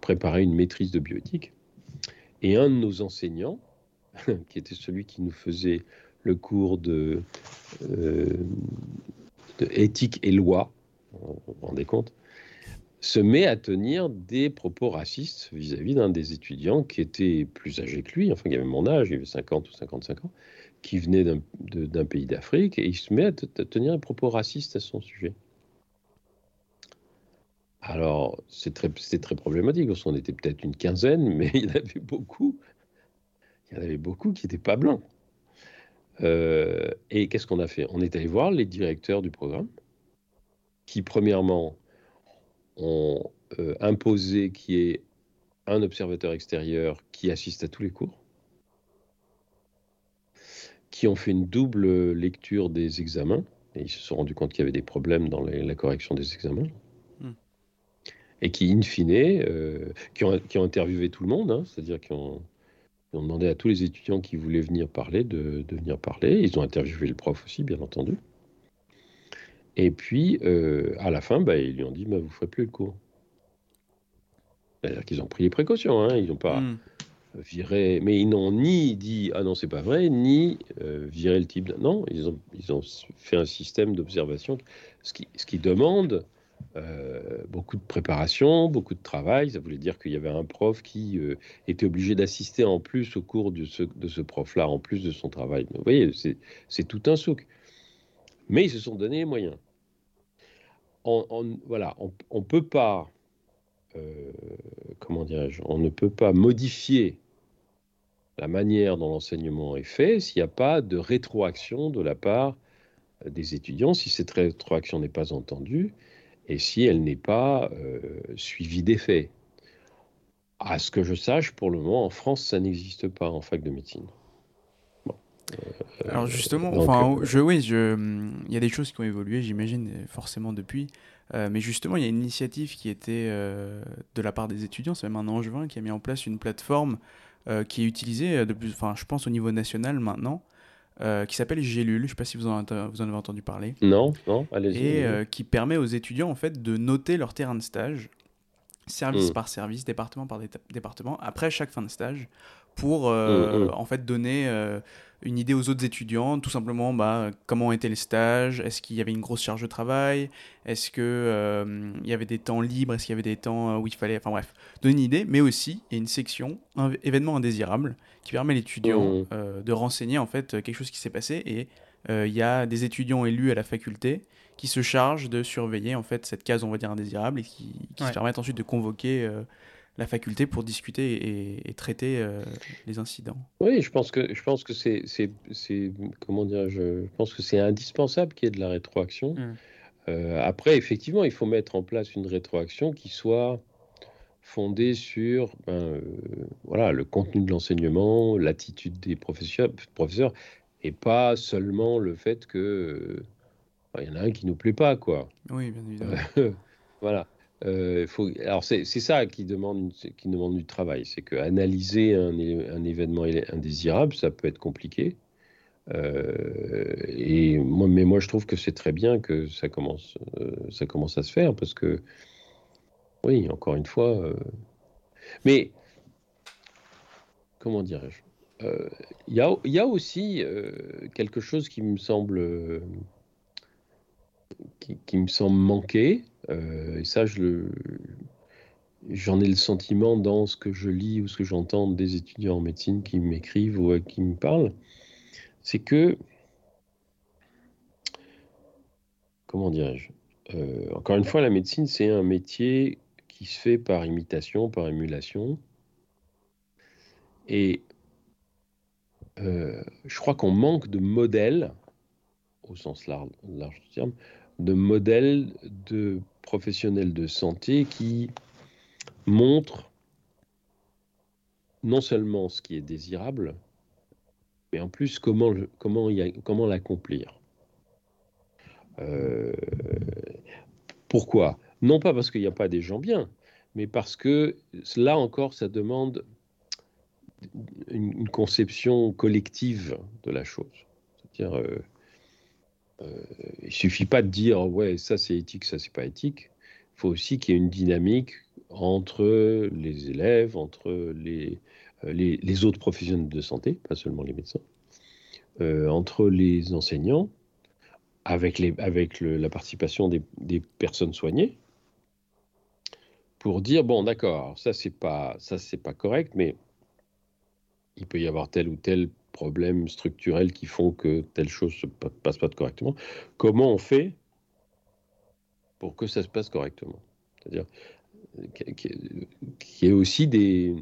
préparais une maîtrise de bioéthique. Et un de nos enseignants, qui était celui qui nous faisait le cours de, euh, éthique et loi, vous vous rendez compte, se met à tenir des propos racistes vis-à-vis d'un des étudiants qui était plus âgé que lui, enfin il avait mon âge, il avait 50 ou 55 ans, qui venait d'un pays d'Afrique et il se met à, tenir un propos raciste à son sujet. Alors, c'était très, très problématique, parce qu'on était peut-être une quinzaine, mais il y en avait beaucoup, il y en avait beaucoup qui n'étaient pas blancs. Euh, et qu'est-ce qu'on a fait? On est allé voir les directeurs du programme, qui premièrement ont euh, imposé qu'il y ait un observateur extérieur qui assiste à tous les cours, qui ont fait une double lecture des examens, et ils se sont rendus compte qu'il y avait des problèmes dans la correction des examens, hmm. et qui, in fine, euh, qui, ont, interviewé tout le monde, hein, c'est-à-dire qui ont, demandé à tous les étudiants qui voulaient venir parler de, venir parler. Ils ont interviewé le prof aussi, bien entendu. Et puis, euh, à la fin, bah, ils lui ont dit bah, Vous ne ferez plus le cours. C'est-à-dire qu'ils ont pris les précautions, hein, ils n'ont pas hmm. viré, mais ils n'ont ni dit ah non c'est pas vrai, ni euh, viré le type. Non, ils ont, ils ont fait un système d'observation, ce qui, ce qui demande euh, beaucoup de préparation, beaucoup de travail. Ça voulait dire qu'il y avait un prof qui euh, était obligé d'assister en plus au cours de ce, de ce prof-là, en plus de son travail. vous voyez, c'est tout un souk. Mais ils se sont donné les moyens. On, voilà, on ne peut pas euh, comment dirais-je, on ne peut pas modifier la manière dont l'enseignement est fait s'il n'y a pas de rétroaction de la part des étudiants, si cette rétroaction n'est pas entendue et si elle n'est pas euh, suivie des faits. À ce que je sache, pour le moment, en France, ça n'existe pas en fac de médecine. Alors justement, enfin, je, oui, je, il y a des choses qui ont évolué, j'imagine, forcément depuis. Euh, mais justement, il y a une initiative qui était euh, de la part des étudiants, c'est même un angevin qui a mis en place une plateforme euh, qui est utilisée, de plus, enfin, je pense au niveau national maintenant, qui s'appelle Gélule. Je ne sais pas si vous en, vous en, avez entendu parler. Non, non, allez-y. Et qui permet aux étudiants en fait de noter leur terrain de stage, service hmm. par service, département par département, après chaque fin de stage, pour hmm, hmm. en fait donner une idée aux autres étudiants, tout simplement bah, comment étaient les stages, est-ce qu'il y avait une grosse charge de travail, est-ce qu'il euh, il y avait des temps libres, est-ce qu'il y avait des temps euh, où il fallait, enfin bref, donner une idée, mais aussi il y a une section un, événement indésirable qui permet à l'étudiant mmh. euh, de renseigner en fait quelque chose qui s'est passé et il y a des étudiants élus à la faculté qui se chargent de surveiller en fait cette case on va dire indésirable et qui, se permettent ensuite de convoquer la faculté pour discuter et, traiter euh, les incidents. Oui, je pense que je pense que c'est comment dire je, pense que c'est indispensable qu'il y ait de la rétroaction. Mmh. Euh, après, effectivement, il faut mettre en place une rétroaction qui soit fondée sur ben, euh, voilà le contenu de l'enseignement, l'attitude des professeurs, professeurs, et pas seulement le fait que il y en a un qui nous plaît pas quoi. Oui, bien évidemment. voilà. Euh, alors c'est ça qui demande, qui demande du travail, c'est que analyser un, événement indésirable, ça peut être compliqué. Euh, et moi, mais moi, je trouve que c'est très bien que ça commence, euh, ça commence à se faire parce que, oui, encore une fois, mais comment dirais-je? Il y, a, aussi quelque chose qui me semble, qui, me semble manquer euh, et ça, j'en ai le sentiment dans ce que je lis ou ce que j'entends des étudiants en médecine qui m'écrivent ou qui me parlent, c'est que, comment dirais-je, euh, encore une fois, la médecine, c'est un métier qui se fait par imitation, par émulation. Et euh, je crois qu'on manque de modèles, au sens large, large du terme, de modèles de professionnels de santé qui montrent non seulement ce qui est désirable, mais en plus comment, comment, comment l'accomplir. Euh, pourquoi? Non pas parce qu'il n'y a pas des gens bien, mais parce que là encore, ça demande une, conception collective de la chose. C'est-à-dire, euh, il suffit pas de dire ouais ça c'est éthique, ça c'est pas éthique. Il faut aussi qu'il y ait une dynamique entre les élèves, entre les, euh, les, autres professionnels de santé, pas seulement les médecins, euh, entre les enseignants, avec, les, avec la participation des, des, personnes soignées, pour dire bon d'accord, ça c'est pas ça c'est pas correct, mais il peut y avoir tel ou tel problèmes structurels qui font que telle chose ne se passe pas correctement. Comment on fait pour que ça se passe correctement? C'est-à-dire qu'il y ait aussi des,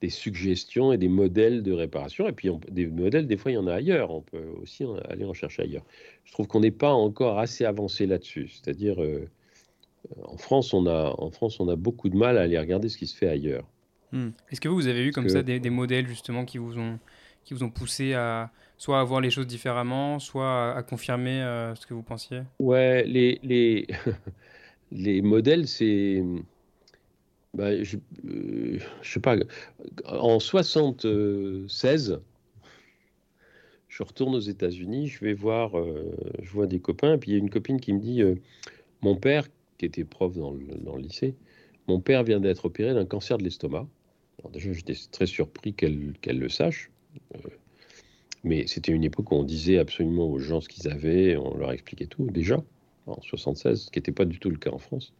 des, suggestions et des modèles de réparation. Et puis des modèles, des fois, il y en a ailleurs. On peut aussi aller en chercher ailleurs. Je trouve qu'on n'est pas encore assez avancé là-dessus. C'est-à-dire, euh, en, France, on a, en France, on a beaucoup de mal à aller regarder ce qui se fait ailleurs. Hmm. Est-ce que vous, vous avez eu comme ça des, des, modèles justement qui vous ont qui vous ont poussé à soit à voir les choses différemment, soit à, confirmer euh, ce que vous pensiez Ouais, les, les, les modèles, c'est. Bah, je, euh, sais pas. En 76, je retourne aux États-Unis, je vais voir, euh, je vois des copains, et puis il y a une copine qui me dit Mon père, qui était prof dans le, dans le lycée, mon père vient d'être opéré d'un cancer de l'estomac. Déjà, j'étais très surpris qu'elle qu'elle le sache. Mais c'était une époque où on disait absolument aux gens ce qu'ils avaient, on leur expliquait tout déjà, en 76, ce qui n'était pas du tout le cas en France.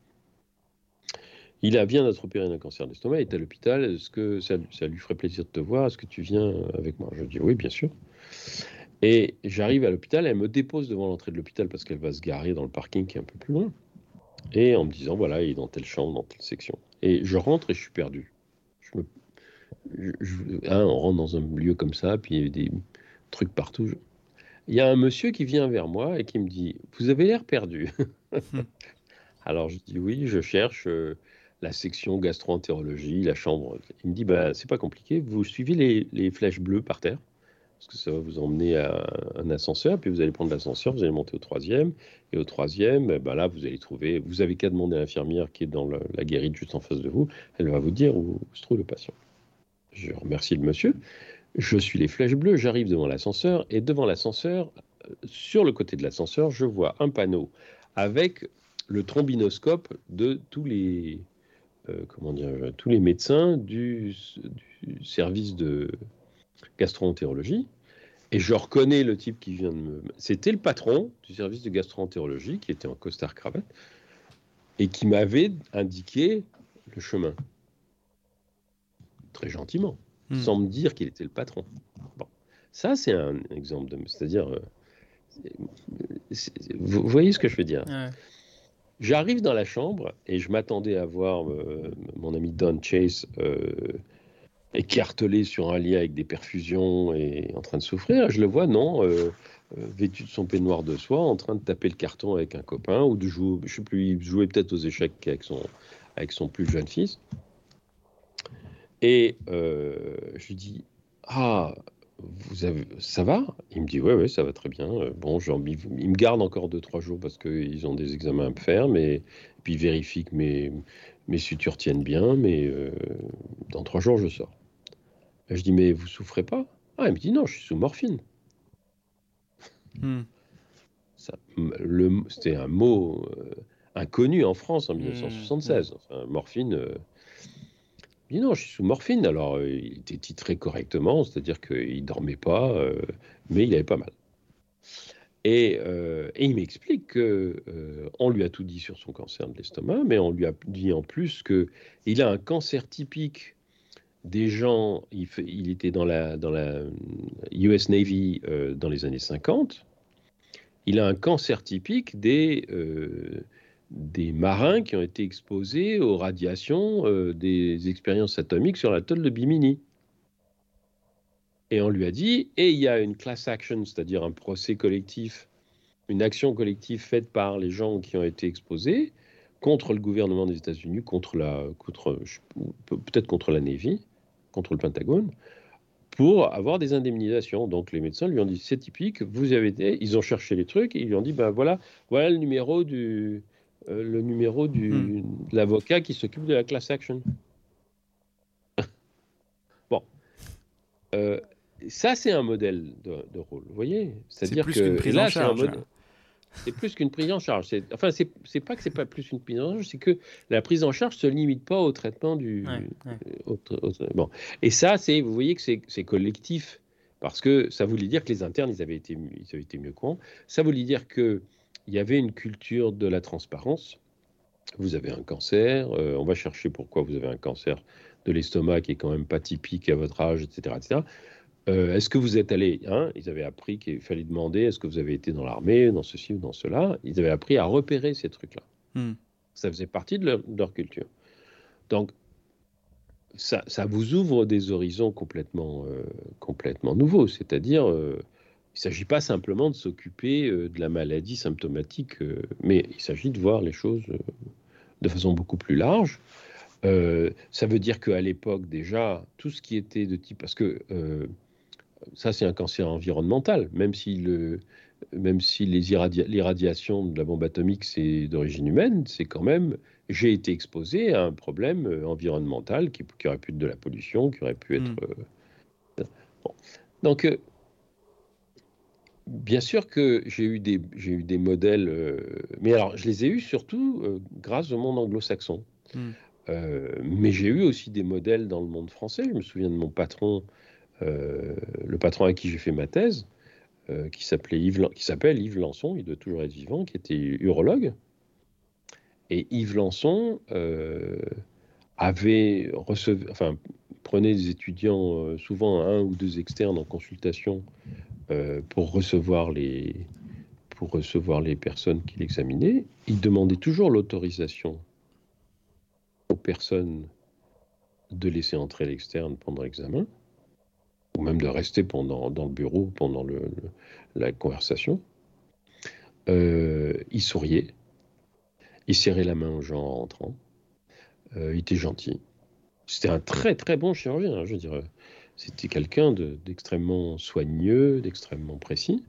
Il a bien d'être opéré d'un cancer d'estomac, il est à l'hôpital, est-ce que ça, lui ferait plaisir de te voir, est-ce que tu viens avec moi? Je dis oui, bien sûr. Et j'arrive à l'hôpital, elle me dépose devant l'entrée de l'hôpital parce qu'elle va se garer dans le parking qui est un peu plus loin. Et en me disant, voilà, il est dans telle chambre, dans telle section. Et je rentre et je suis perdu. Je me Hein, on rentre dans un lieu comme ça, puis il y a des trucs partout. Il y a un monsieur qui vient vers moi et qui me dit Vous avez l'air perdu. Alors je dis Oui, je cherche euh, la section gastro-entérologie, la chambre. Il me dit bah, C'est pas compliqué, vous suivez les, flèches bleues par terre, parce que ça va vous emmener à un ascenseur, puis vous allez prendre l'ascenseur, vous allez monter au troisième, et au troisième, bah, là, vous allez trouver, vous avez qu'à demander à l'infirmière qui est dans la guérite juste en face de vous, elle va vous dire où se trouve le patient. Je remercie le monsieur. Je suis les flèches bleues, j'arrive devant l'ascenseur et devant l'ascenseur, euh, sur le côté de l'ascenseur, je vois un panneau avec le trombinoscope de tous les, euh, comment dire, tous les médecins du, service de gastroentérologie. Et je reconnais le type qui vient de me. C'était le patron du service de gastroentérologie qui était en costard cravate et qui m'avait indiqué le chemin très gentiment, hmm. sans me dire qu'il était le patron. Bon. Ça, c'est un exemple de. C'est-à-dire. Euh, vous voyez ce que je veux dire? J'arrive dans la chambre et je m'attendais à voir euh, mon ami Don Chase euh, écartelé sur un lit avec des perfusions et en train de souffrir. Je le vois, non, vêtu de son peignoir de soie, en train de taper le carton avec un copain ou de jouer, je sais plus, il jouait peut-être aux échecs avec son, avec son plus jeune fils. Et euh, je lui dis Ah, vous avez, ça va? Il me dit Ouais, ouais, ça va très bien. Euh, bon, envie, il me garde encore 2-3 jours parce qu'ils ont des examens à faire, mais puis il vérifie que mes, mes sutures tiennent bien, mais euh, dans 3 jours, je sors. je dis Mais vous souffrez pas? Ah, il me dit Non, je suis sous morphine. Hmm. C'était un mot inconnu en France en 1976. Hmm. Enfin, morphine non, je suis sous morphine. Alors, euh, il était titré correctement, c'est-à-dire qu'il dormait pas, euh, mais il avait pas mal. Et, euh, il m'explique que on lui a tout dit sur son cancer de l'estomac, mais on lui a dit en plus que il a un cancer typique des gens. Il, il était dans la, dans la US Navy dans les années 50. Il a un cancer typique des des marins qui ont été exposés aux radiations euh, des expériences atomiques sur l'atoll de Bimini. Et on lui a dit, et il y a une class action, c'est-à-dire un procès collectif, une action collective faite par les gens qui ont été exposés contre le gouvernement des États-Unis, contre la, contre, peut-être contre la Navy, contre le Pentagone, pour avoir des indemnisations. Donc les médecins lui ont dit, c'est typique, vous avez été, ils ont cherché les trucs, et ils lui ont dit, ben voilà, voilà le numéro du, euh, le numéro du, hmm. de l'avocat qui s'occupe de la class action. bon. Euh, ça, c'est un modèle de, rôle, vous voyez C'est-à-dire que prise là, c'est C'est plus qu'une prise en charge. Enfin, c'est pas que c'est pas plus une prise en charge, c'est que la prise en charge se limite pas au traitement du. bon. Et ça, c'est, vous voyez que c'est collectif parce que ça voulait dire que les internes, ils avaient été, ils avaient été mieux courants. Ça voulait dire que il y avait une culture de la transparence. Vous avez un cancer, euh, on va chercher pourquoi vous avez un cancer de l'estomac qui est quand même pas typique à votre âge, etc. etc. Euh, est-ce que vous êtes allé hein, Ils avaient appris qu'il fallait demander est-ce que vous avez été dans l'armée, dans ceci ou dans cela. Ils avaient appris à repérer ces trucs-là. Hmm. Ça faisait partie de leur, culture. Donc, ça, ça, vous ouvre des horizons complètement, euh, complètement nouveaux. C'est-à-dire, il ne s'agit pas simplement de s'occuper euh, de la maladie symptomatique, euh, mais il s'agit de voir les choses euh, de façon beaucoup plus large. Euh, ça veut dire qu'à l'époque, déjà, tout ce qui était de type. Parce que euh, ça, c'est un cancer environnemental, même si, le, même si les l'irradiation de la bombe atomique, c'est d'origine humaine, c'est quand même. J'ai été exposé à un problème environnemental qui, aurait pu être de la pollution, qui aurait pu être. Hmm. Donc, Bien sûr que j'ai eu des, j'ai eu des modèles, mais alors je les ai eus surtout grâce au monde anglo-saxon. Hmm. Euh, mais j'ai eu aussi des modèles dans le monde français. Je me souviens de mon patron, euh, le patron à qui j'ai fait ma thèse, euh, qui s'appelait Yves, qui s'appelle Yves Lançon, il doit toujours être vivant, qui était urologue. Et Yves Lançon avait recevé, enfin, prenait des étudiants, souvent un ou deux externes en consultation, pour recevoir les pour recevoir les personnes qu'il examinait. Il demandait toujours l'autorisation aux personnes de laisser entrer l'externe pendant l'examen, ou même de rester pendant, dans le bureau pendant le, la conversation. Euh, il souriait, il serrait la main aux gens en rentrant, euh, il était gentil. C'était un très très bon chirurgien, hein, je veux dire. C'était quelqu'un d'extrêmement soigneux, d'extrêmement précis.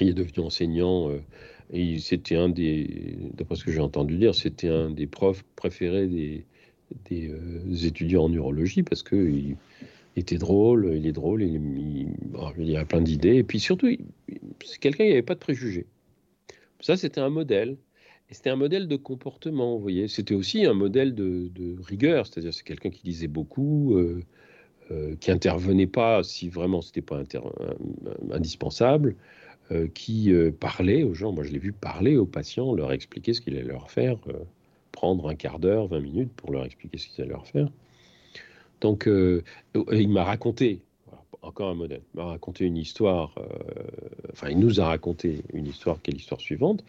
Il est devenu enseignant euh, c'était un des, d'après ce que j'ai entendu dire, c'était un des profs préférés des, des euh, étudiants en neurologie parce qu'il était drôle, il est drôle, il, il, a plein d'idées. Et puis surtout, c'est quelqu'un qui n'avait pas de préjugés. Ça, c'était un modèle. Et c'était un modèle de comportement, vous voyez. C'était aussi un modèle de, rigueur, c'est-à-dire c'est quelqu'un qui lisait beaucoup, euh, euh, qui intervenait pas si vraiment c'était pas indispensable. Euh, qui euh, parlait aux gens. Moi, je l'ai vu parler aux patients, leur expliquer ce qu'il allait leur faire, euh, prendre un quart d'heure, 20 minutes pour leur expliquer ce qu'il allait leur faire. Donc, il m'a raconté, encore un modèle, il m'a raconté une histoire, enfin, il nous a raconté une histoire qui est l'histoire suivante.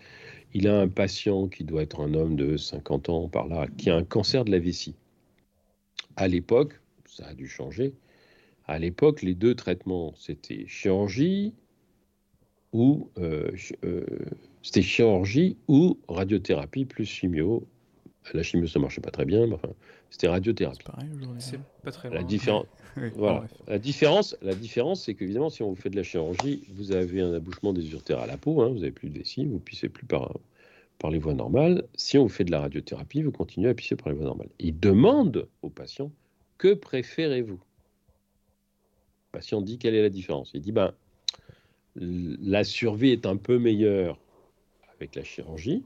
Il a un patient qui doit être un homme de 50 ans par là, qui a un cancer de la vessie. À l'époque, ça a dû changer. À l'époque, les deux traitements, c'était chirurgie, ou euh, euh, c'était chirurgie ou radiothérapie plus chimio. La chimio, ça marchait pas très bien, mais enfin, c'était radiothérapie. C'est pas très la, différence, voilà. la différence, la différence, c'est qu'évidemment, si on vous fait de la chirurgie, vous avez un abouchement des urtères à la peau, hein, vous n'avez plus de vessie, vous pissez plus par, par les voies normales. Si on vous fait de la radiothérapie, vous continuez à pisser par les voies normales. Il demande au patient que préférez-vous? Le patient dit quelle est la différence. Il dit ben la survie est un peu meilleure avec la chirurgie.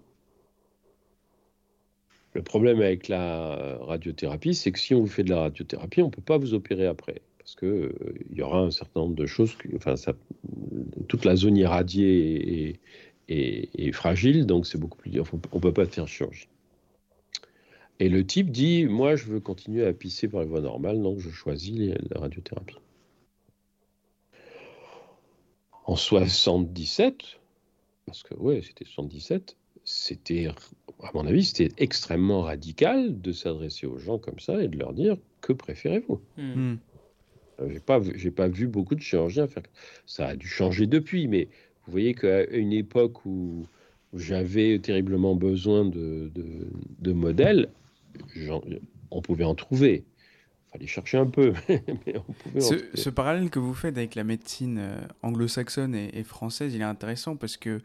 Le problème avec la radiothérapie, c'est que si on vous fait de la radiothérapie, on ne peut pas vous opérer après. Parce qu'il euh, y aura un certain nombre de choses. enfin, toute la zone irradiée est, fragile, donc c'est beaucoup plus dur. On ne peut pas faire chirurgie. Et le type dit Moi, je veux continuer à pisser par les voies normales, donc je choisis la radiothérapie en 77, parce que ouais, c'était 77, c'était, à mon avis, c'était extrêmement radical de s'adresser aux gens comme ça et de leur dire que préférez-vous? Euh, j'ai pas, j'ai pas vu beaucoup de chirurgiens faire. Ça a dû changer depuis, mais vous voyez qu'à une époque où j'avais terriblement besoin de, de, de modèles, on pouvait en trouver fallait chercher un peu. ce, parallèle que vous faites avec la médecine euh, anglo-saxonne et, française, il est intéressant parce que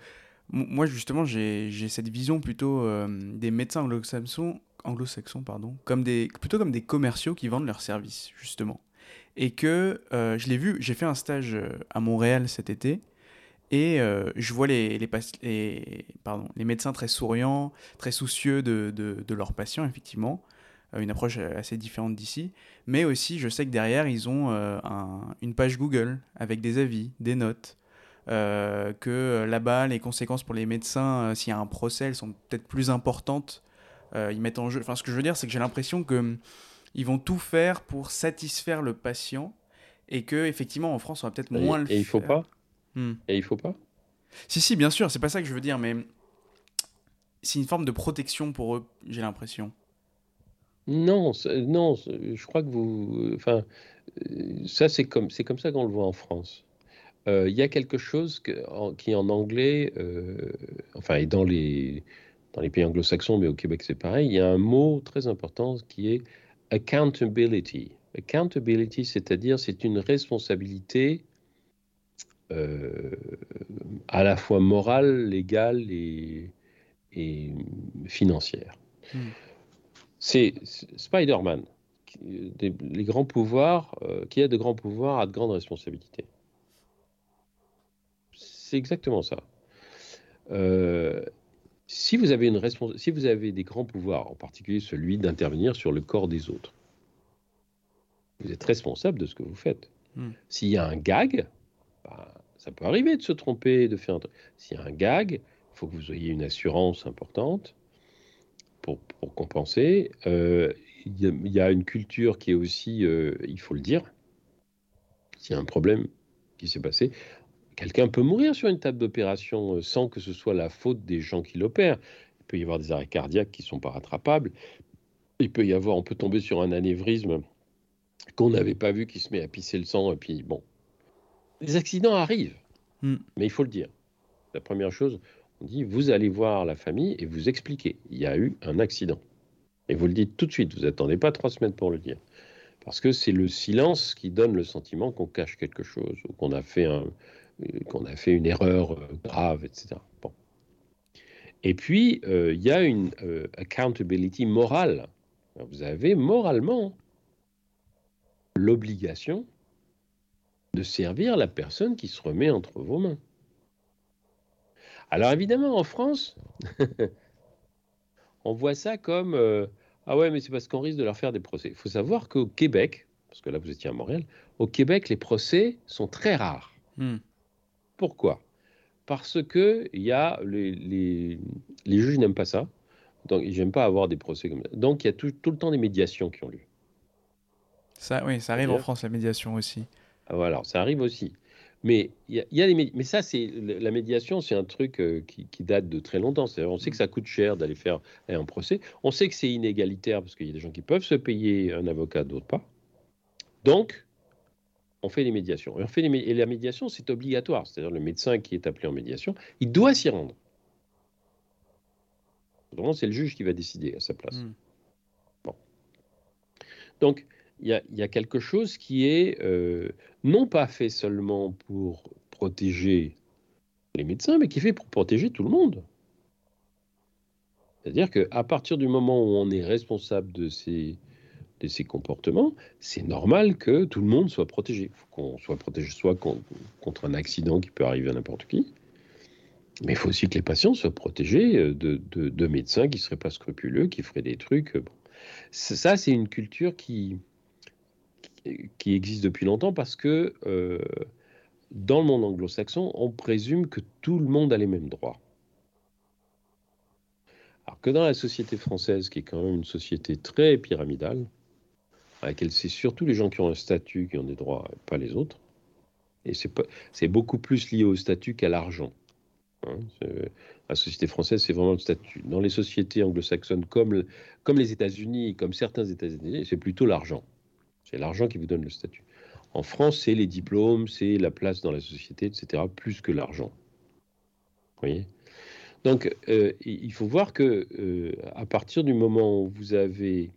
moi, justement, j'ai cette vision plutôt euh, des médecins anglo-saxons, anglo-saxons pardon, comme des, plutôt comme des commerciaux qui vendent leurs services, justement. Et que euh, je l'ai vu, j'ai fait un stage à Montréal cet été. Et je vois les, les, les, pardon, les médecins très souriants, très soucieux de, de, de leurs patients, effectivement. Euh, une approche euh, assez différente d'ici. Mais aussi, je sais que derrière, ils ont euh, une page Google avec des avis, des notes. que là-bas, les conséquences pour les médecins, s'il y a un procès, elles sont peut-être plus importantes. ils mettent en jeu. Enfin, ce que je veux dire, c'est que j'ai l'impression que hum, vont tout faire pour satisfaire le patient et que effectivement en France on va peut-être moins le faire. Et il faut pas. Hmm. Et il faut pas. Si si bien sûr c'est pas ça que je veux dire mais c'est une forme de protection pour eux j'ai l'impression. Non, non, je crois que vous. Enfin, ça, c'est comme, comme ça qu'on le voit en France. Euh, il y a quelque chose qui, en anglais, euh, enfin, et dans les, dans les pays anglo-saxons, mais au Québec c'est pareil, il y a un mot très important qui est accountability. Accountability, c'est-à-dire c'est une responsabilité euh, à la fois morale, légale et, financière. Hmm. C'est Spider-Man. Les grands pouvoirs, euh, qui a de grands pouvoirs a de grandes responsabilités. C'est exactement ça. Euh, si vous avez une si vous avez des grands pouvoirs, en particulier celui d'intervenir sur le corps des autres, vous êtes responsable de ce que vous faites. Hmm. S'il y a un gag, ça peut arriver de se tromper, de faire un truc. S'il y a un gag, il faut que vous ayez une assurance importante pour, compenser. Euh, il y, a une culture qui est aussi, euh, il faut le dire, s'il y a un problème qui s'est passé, quelqu'un peut mourir sur une table d'opération euh, sans que ce soit la faute des gens qui l'opèrent. Il peut y avoir des arrêts cardiaques qui ne sont pas rattrapables. Il peut y avoir, on peut tomber sur un anévrisme qu'on n'avait pas vu qui se met à pisser le sang. Et puis, bon, les accidents arrivent, hmm. mais il faut le dire. La première chose, on dit, vous allez voir la famille et vous expliquez, il y a eu un accident. Et vous le dites tout de suite, vous n'attendez pas trois semaines pour le dire. Parce que c'est le silence qui donne le sentiment qu'on cache quelque chose ou qu'on a fait, un, qu'on a fait une erreur euh, grave, etc. Bon. Et puis, euh, il y a une euh, accountability morale. Vous avez moralement l'obligation de servir la personne qui se remet entre vos mains. Alors évidemment, en France, on voit ça comme euh, ah ouais, mais c'est parce qu'on risque de leur faire des procès. Il faut savoir qu'au Québec, parce que là vous étiez à Montréal, au Québec, les procès sont très rares. Hmm. Pourquoi? Parce que y a les, les, les juges n'aiment pas ça. Donc, ils n'aiment pas avoir des procès comme ça. Donc, il y a tout, tout le temps des médiations qui ont lieu. Ça, oui, ça arrive en France, la médiation aussi. Ah, voilà, ça arrive aussi. Mais il y, a mais ça c'est la médiation, c'est un truc euh, qui, date de très longtemps. On sait que ça coûte cher d'aller faire un procès. On sait que c'est inégalitaire parce qu'il y a des gens qui peuvent se payer un avocat, d'autres pas. Donc, on fait les médiations. Et, on fait les, et la médiation, c'est obligatoire. C'est-à-dire le médecin qui est appelé en médiation, il doit s'y rendre. Vraiment, c'est le juge qui va décider à sa place. Hmm. Bon. Donc, il y, a, quelque chose qui est euh, non pas fait seulement pour protéger les médecins, mais qui est fait pour protéger tout le monde. C'est-à-dire qu'à partir du moment où on est responsable de ces, de ces comportements, c'est normal que tout le monde soit protégé. Il faut qu'on soit protégé soit contre un accident qui peut arriver à n'importe qui, mais il faut aussi que les patients soient protégés de, de, de médecins qui ne seraient pas scrupuleux, qui feraient des trucs. Bon. Ça, c'est une culture qui, qui existe depuis longtemps parce que euh, dans le monde anglo-saxon, on présume que tout le monde a les mêmes droits. Alors que dans la société française, qui est quand même une société très pyramidale, à laquelle c'est surtout les gens qui ont un statut qui ont des droits, pas les autres, et c'est beaucoup plus lié au statut qu'à l'argent. Hein, la société française, c'est vraiment le statut. Dans les sociétés anglo-saxonnes, comme, comme les États-Unis, comme certains États-Unis, c'est plutôt l'argent. C'est l'argent qui vous donne le statut. En France, c'est les diplômes, c'est la place dans la société, etc., plus que l'argent. Vous voyez? Donc, euh, il faut voir que euh, à partir du moment où vous avez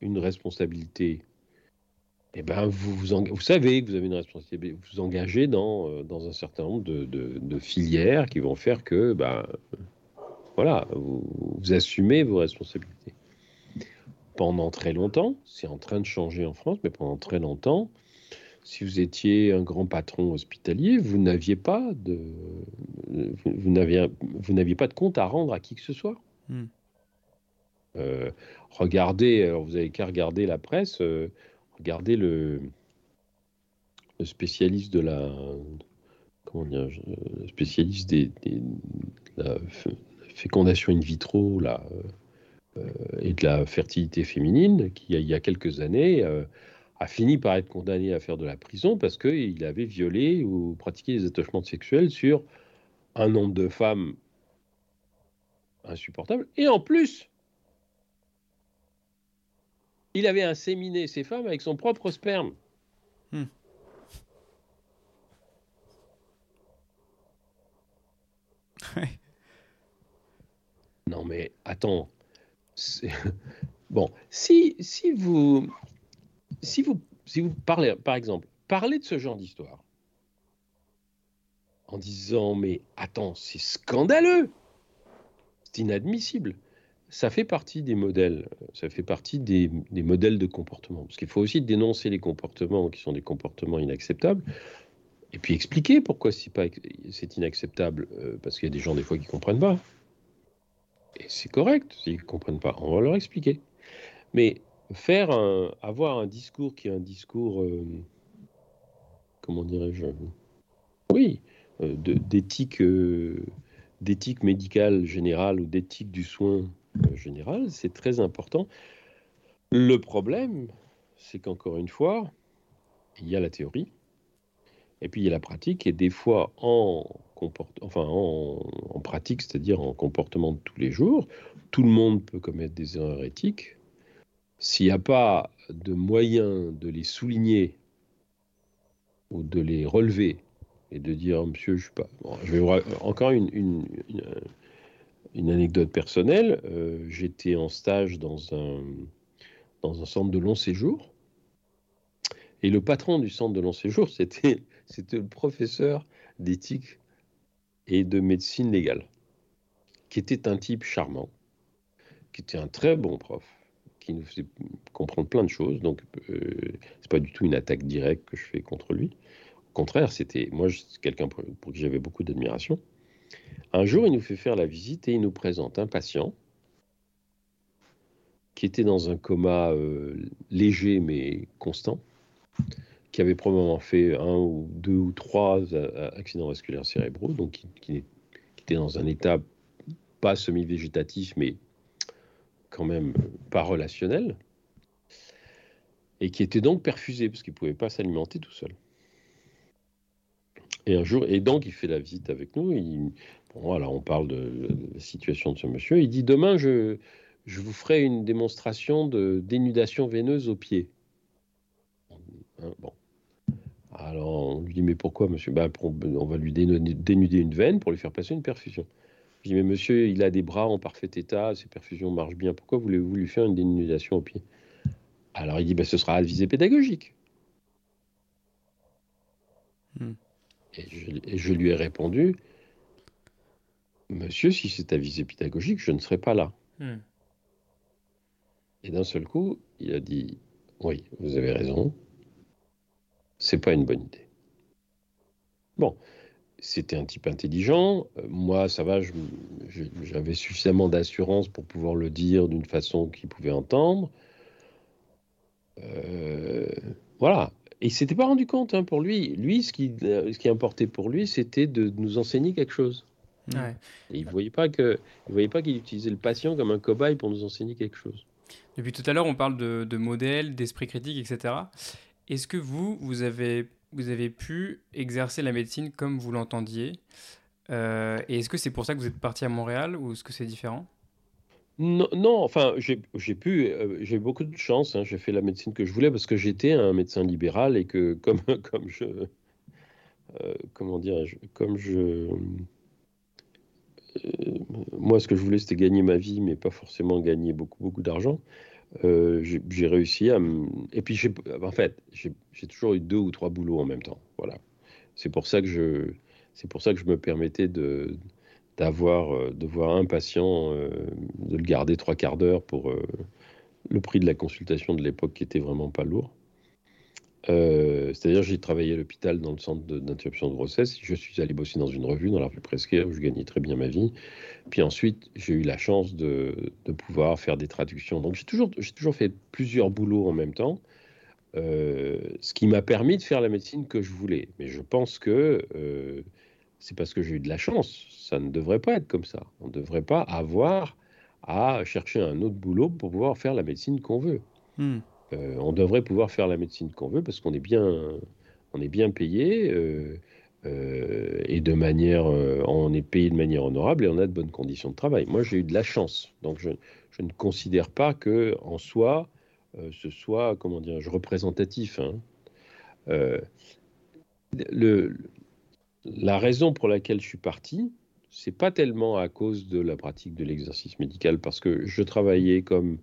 une responsabilité, eh ben, vous, vous, savez que vous avez une responsabilité, vous vous engagez dans, euh, dans un certain nombre de, filières qui vont faire que, ben, voilà, vous assumez vos responsabilités pendant très longtemps, c'est en train de changer en France, mais pendant très longtemps, si vous étiez un grand patron hospitalier, vous n'aviez pas de, vous, n'aviez, vous n'aviez pas de compte à rendre à qui que ce soit. Hmm. Euh, regardez, alors vous avez qu'à regarder la presse, euh, regardez le, le, spécialiste de la, comment dire, spécialiste des, des la fécondation in vitro, là. Euh, et de la fertilité féminine, qui, il y a quelques années, euh, a fini par être condamné à faire de la prison parce qu'il avait violé ou pratiqué des attachements sexuels sur un nombre de femmes insupportable. Et en plus, il avait inséminé ces femmes avec son propre sperme. Hmm. Non, mais attends. Bon, si, si, vous, si, vous, si vous parlez, par exemple, parlez de ce genre d'histoire en disant Mais attends, c'est scandaleux C'est inadmissible ça fait partie des modèles, ça fait partie des, modèles de comportement. Parce qu'il faut aussi dénoncer les comportements qui sont des comportements inacceptables, et puis expliquer pourquoi c'est inacceptable, euh, parce qu'il y a des gens des fois qui ne comprennent pas. C'est correct s'ils ne comprennent pas, on va leur expliquer. Mais faire avoir un discours qui est un discours, euh, comment dirais-je, oui, euh, d'éthique d'éthique médicale générale ou d'éthique du soin général, c'est très important. Le problème, c'est qu'encore une fois, il y a la théorie, et puis il y a la pratique, et des fois en, enfin, en, pratique, c'est-à-dire en comportement de tous les jours, tout le monde peut commettre des erreurs éthiques. S'il n'y a pas de moyen de les souligner ou de les relever et de dire, monsieur, je suis pas. encore une, une anecdote personnelle, euh, j'étais en stage dans un, dans un centre de long séjour. Et le patron du centre de long séjour, c'était le professeur d'éthique et de médecine légale, qui était un type charmant, qui était un très bon prof, qui nous faisait comprendre plein de choses. Donc, euh, c'est pas du tout une attaque directe que je fais contre lui. Au contraire, c'était moi, quelqu'un pour, pour qui j'avais beaucoup d'admiration. Un jour, il nous fait faire la visite et il nous présente un patient qui était dans un coma euh, léger mais constant, qui avait probablement fait un ou deux ou trois accidents vasculaires cérébraux, donc qui, était dans un état pas semi-végétatif mais quand même pas relationnel, et qui était donc perfusé parce qu'il ne pouvait pas s'alimenter tout seul. Et un jour, et donc il fait la visite avec nous. Il, voilà, on parle de, la situation de ce monsieur. Il dit demain, je, je vous ferai une démonstration de dénudation veineuse au pied. Hein, bon. Alors on lui dit mais pourquoi monsieur? Ben, On va lui dénuder une veine pour lui faire passer une perfusion. Je dis mais monsieur, il a des bras en parfait état, ses perfusions marchent bien. Pourquoi voulez-vous lui faire une dénudation au pied? Alors il dit ben, ce sera à visée pédagogique. Hmm. et je lui ai répondu Monsieur, si c'est à visée pédagogique, je ne serai pas là. Hmm. Et d'un seul coup, il a dit Oui, vous avez raison, c'est pas une bonne idée. Bon, c'était un type intelligent. Euh, moi, ça va, j'avais suffisamment d'assurance pour pouvoir le dire d'une façon qu'il pouvait entendre. Euh, voilà. Et il s'était pas rendu compte hein, pour lui. Lui, ce qui, euh, ce qui importait pour lui, c'était de nous enseigner quelque chose. Il ne voyait pas qu'il utilisait le patient comme un cobaye pour nous enseigner quelque chose. Depuis tout à l'heure, on parle de, de modèles, d'esprit critique, etc. Est-ce que vous, vous avez, vous avez pu exercer la médecine comme vous l'entendiez euh, Et est-ce que c'est pour ça que vous êtes parti à Montréal ou est-ce que c'est différent? Non, non, enfin, j'ai pu, euh, j'ai beaucoup de chance. Hein. j'ai fait la médecine que je voulais parce que j'étais un médecin libéral et que comme, comme je, euh, comment dire, comme je, euh, moi, ce que je voulais, c'était gagner ma vie, mais pas forcément gagner beaucoup, beaucoup d'argent. Euh, j'ai réussi à Et puis, en fait, j'ai toujours eu deux ou trois boulots en même temps. Voilà. C'est pour ça que je, c'est pour ça que je me permettais de d'avoir euh, de voir un patient, de le garder trois quarts d'heure pour le prix de la consultation de l'époque qui était vraiment pas lourd. Euh, c'est-à-dire, j'ai travaillé à l'hôpital dans le centre d'interruption de, grossesse. Je suis allé bosser dans une revue, dans la revue Presque, où je gagnais très bien ma vie. Puis ensuite, j'ai eu la chance de, pouvoir faire des traductions. Donc, j'ai toujours, toujours fait plusieurs boulots en même temps, euh, ce qui m'a permis de faire la médecine que je voulais. Mais je pense que euh, c'est parce que j'ai eu de la chance. Ça ne devrait pas être comme ça. On ne devrait pas avoir à chercher un autre boulot pour pouvoir faire la médecine qu'on veut. Hmm. Euh, on devrait pouvoir faire la médecine qu'on veut parce qu'on est bien, on est bien payé euh, euh, et de manière, on est payé de manière honorable et on a de bonnes conditions de travail. Moi, j'ai eu de la chance, donc je, ne considère pas que en soi ce soit, comment dire, représentatif. Hein. la raison pour laquelle je suis parti, c'est pas tellement à cause de la pratique de l'exercice médical, parce que je travaillais comme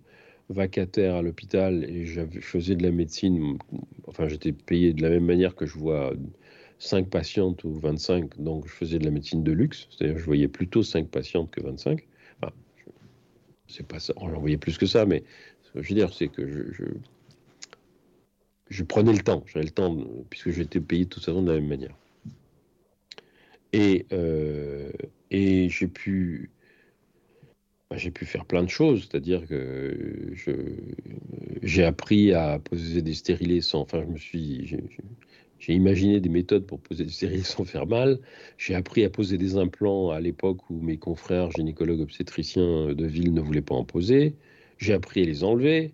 vacataire à l'hôpital et je faisais de la médecine, enfin j'étais payé de la même manière que je vois 5 patientes ou 25, donc je faisais de la médecine de luxe, c'est-à-dire je voyais plutôt 5 patientes que 25. Enfin, c'est pas ça, j'en voyais plus que ça, mais ce que je veux dire, c'est que je, je, prenais le temps, j'avais le temps, puisque j'étais payé de toute façon de la même manière. Et, euh, et j'ai pu, j'ai pu faire plein de choses, c'est-à-dire que j'ai appris à poser des stérilés sans, enfin, je me suis, j'ai imaginé des méthodes pour poser des stérilés sans faire mal. J'ai appris à poser des implants à l'époque où mes confrères gynécologues obstétriciens de ville ne voulaient pas en poser. J'ai appris à les enlever.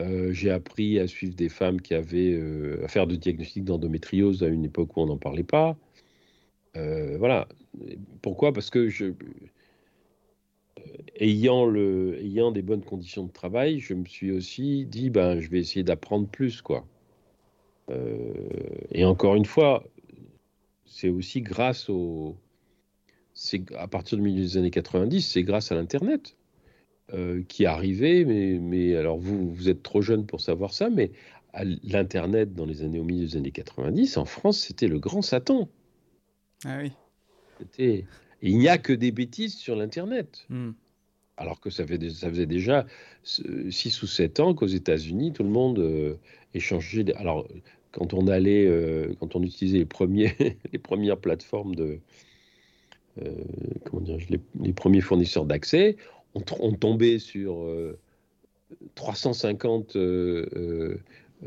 Euh, j'ai appris à suivre des femmes qui avaient euh, à faire de diagnostic d'endométriose à une époque où on n'en parlait pas. Euh, voilà. Pourquoi? Parce que je, ayant, le, ayant des bonnes conditions de travail, je me suis aussi dit, ben, je vais essayer d'apprendre plus, quoi. Euh, et encore une fois, c'est aussi grâce au, c'est à partir du milieu des années 90, c'est grâce à l'internet euh, qui est arrivé. Mais, mais alors vous, vous êtes trop jeune pour savoir ça, mais l'internet dans les années au milieu des années 90, en France, c'était le grand Satan. Ah oui. Il n'y a que des bêtises sur l'Internet. Hmm. Alors que ça, fait, ça, faisait déjà 6 ou 7 ans qu'aux États-Unis, tout le monde euh, échangeait. Alors, quand on allait, euh, quand on utilisait les, premiers, les premières plateformes de. Euh, comment dire, les, les, premiers fournisseurs d'accès, on, on, tombait sur 350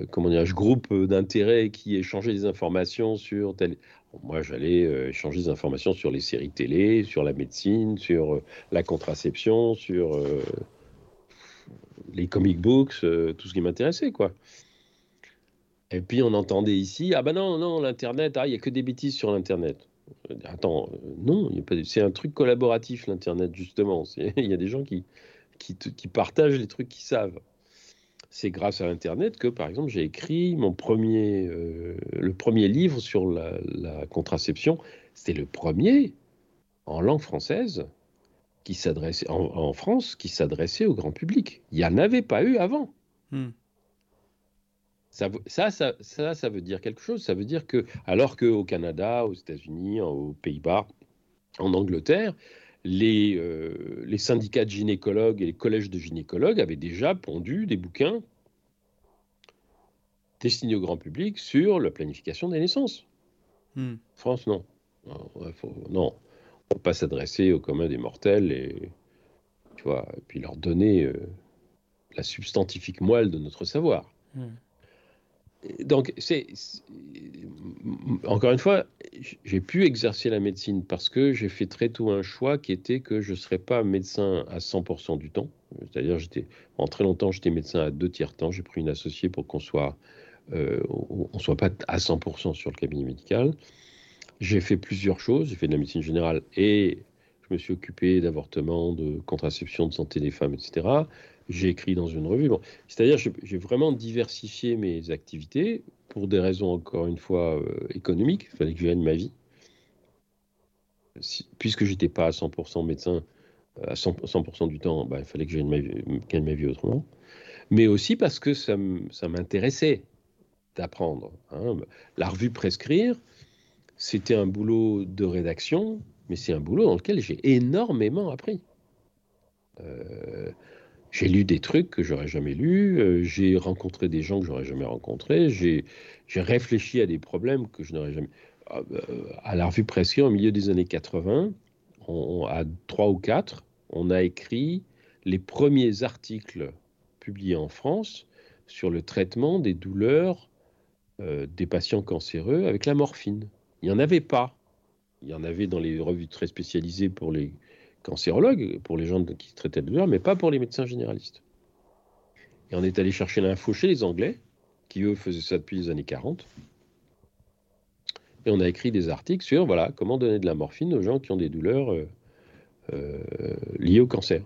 comment dire, groupes d'intérêt qui échangeaient des informations sur tel moi, j'allais euh, échanger des informations sur les séries télé, sur la médecine, sur euh, la contraception, sur euh, les comic books, tout ce qui m'intéressait, quoi. Et puis on entendait ici, ah ben non, non, l'Internet, ah, il n'y a que des bêtises sur l'Internet. Attends, non, c'est un truc collaboratif, l'Internet, justement. Il y a des gens qui, qui, qui partagent les trucs qu'ils savent c'est grâce à Internet que, par exemple, j'ai écrit mon premier, euh, le premier livre sur la, contraception. C'était le premier en langue française qui s'adressait en, France, qui s'adressait au grand public. Il n'y en avait pas eu avant. Hmm. Ça, ça, ça, ça, veut dire quelque chose. Ça veut dire que, alors qu'au Canada, aux États-Unis, aux Pays-Bas, en Angleterre, les, euh, les, syndicats de gynécologues et les collèges de gynécologues avaient déjà pondu des bouquins destinés au grand public sur la planification des naissances. Hmm. France, non. Non, non. on ne peut pas s'adresser au commun des mortels et, tu vois, et puis leur donner euh, la substantifique moelle de notre savoir. Hmm donc, c'est encore une fois, j'ai pu exercer la médecine parce que j'ai fait très tôt un choix qui était que je ne serais pas médecin à 100% du temps. C'est-à-dire, j'étais en très longtemps, j'étais médecin à deux tiers temps. J'ai pris une associée pour qu'on soit, euh, on soit pas à 100% sur le cabinet médical. J'ai fait plusieurs choses. J'ai fait de la médecine générale et je me suis occupé d'avortement, de contraception, de santé des femmes, etc j'ai écrit dans une revue. C'est-à-dire j'ai vraiment diversifié mes activités pour des raisons, encore une fois, euh, économiques. Il fallait que je gagne ma vie. puisque je n'étais pas à 100% médecin, à 100%, du temps, bah, il fallait que je gagne ma, vie, autrement. Mais aussi parce que ça m'intéressait d'apprendre. Hein. La revue Prescrire, c'était un boulot de rédaction, mais c'est un boulot dans lequel j'ai énormément appris. Euh, j'ai lu des trucs que j'aurais jamais lus, euh, j'ai rencontré des gens que j'aurais jamais rencontrés, j'ai réfléchi à des problèmes que je n'aurais jamais. Ah, bah, à la revue Pression, au milieu des années 80, on, à 3 ou 4, on a écrit les premiers articles publiés en France sur le traitement des douleurs euh, des patients cancéreux avec la morphine. Il n'y en avait pas. Il y en avait dans les revues très spécialisées pour les cancérologues, pour les gens qui traitaient de douleur, mais pas pour les médecins généralistes. Et on est allé chercher l'info chez les Anglais, qui eux faisaient ça depuis les années 40. Et on a écrit des articles sur voilà, comment donner de la morphine aux gens qui ont des douleurs euh, euh, liées au cancer.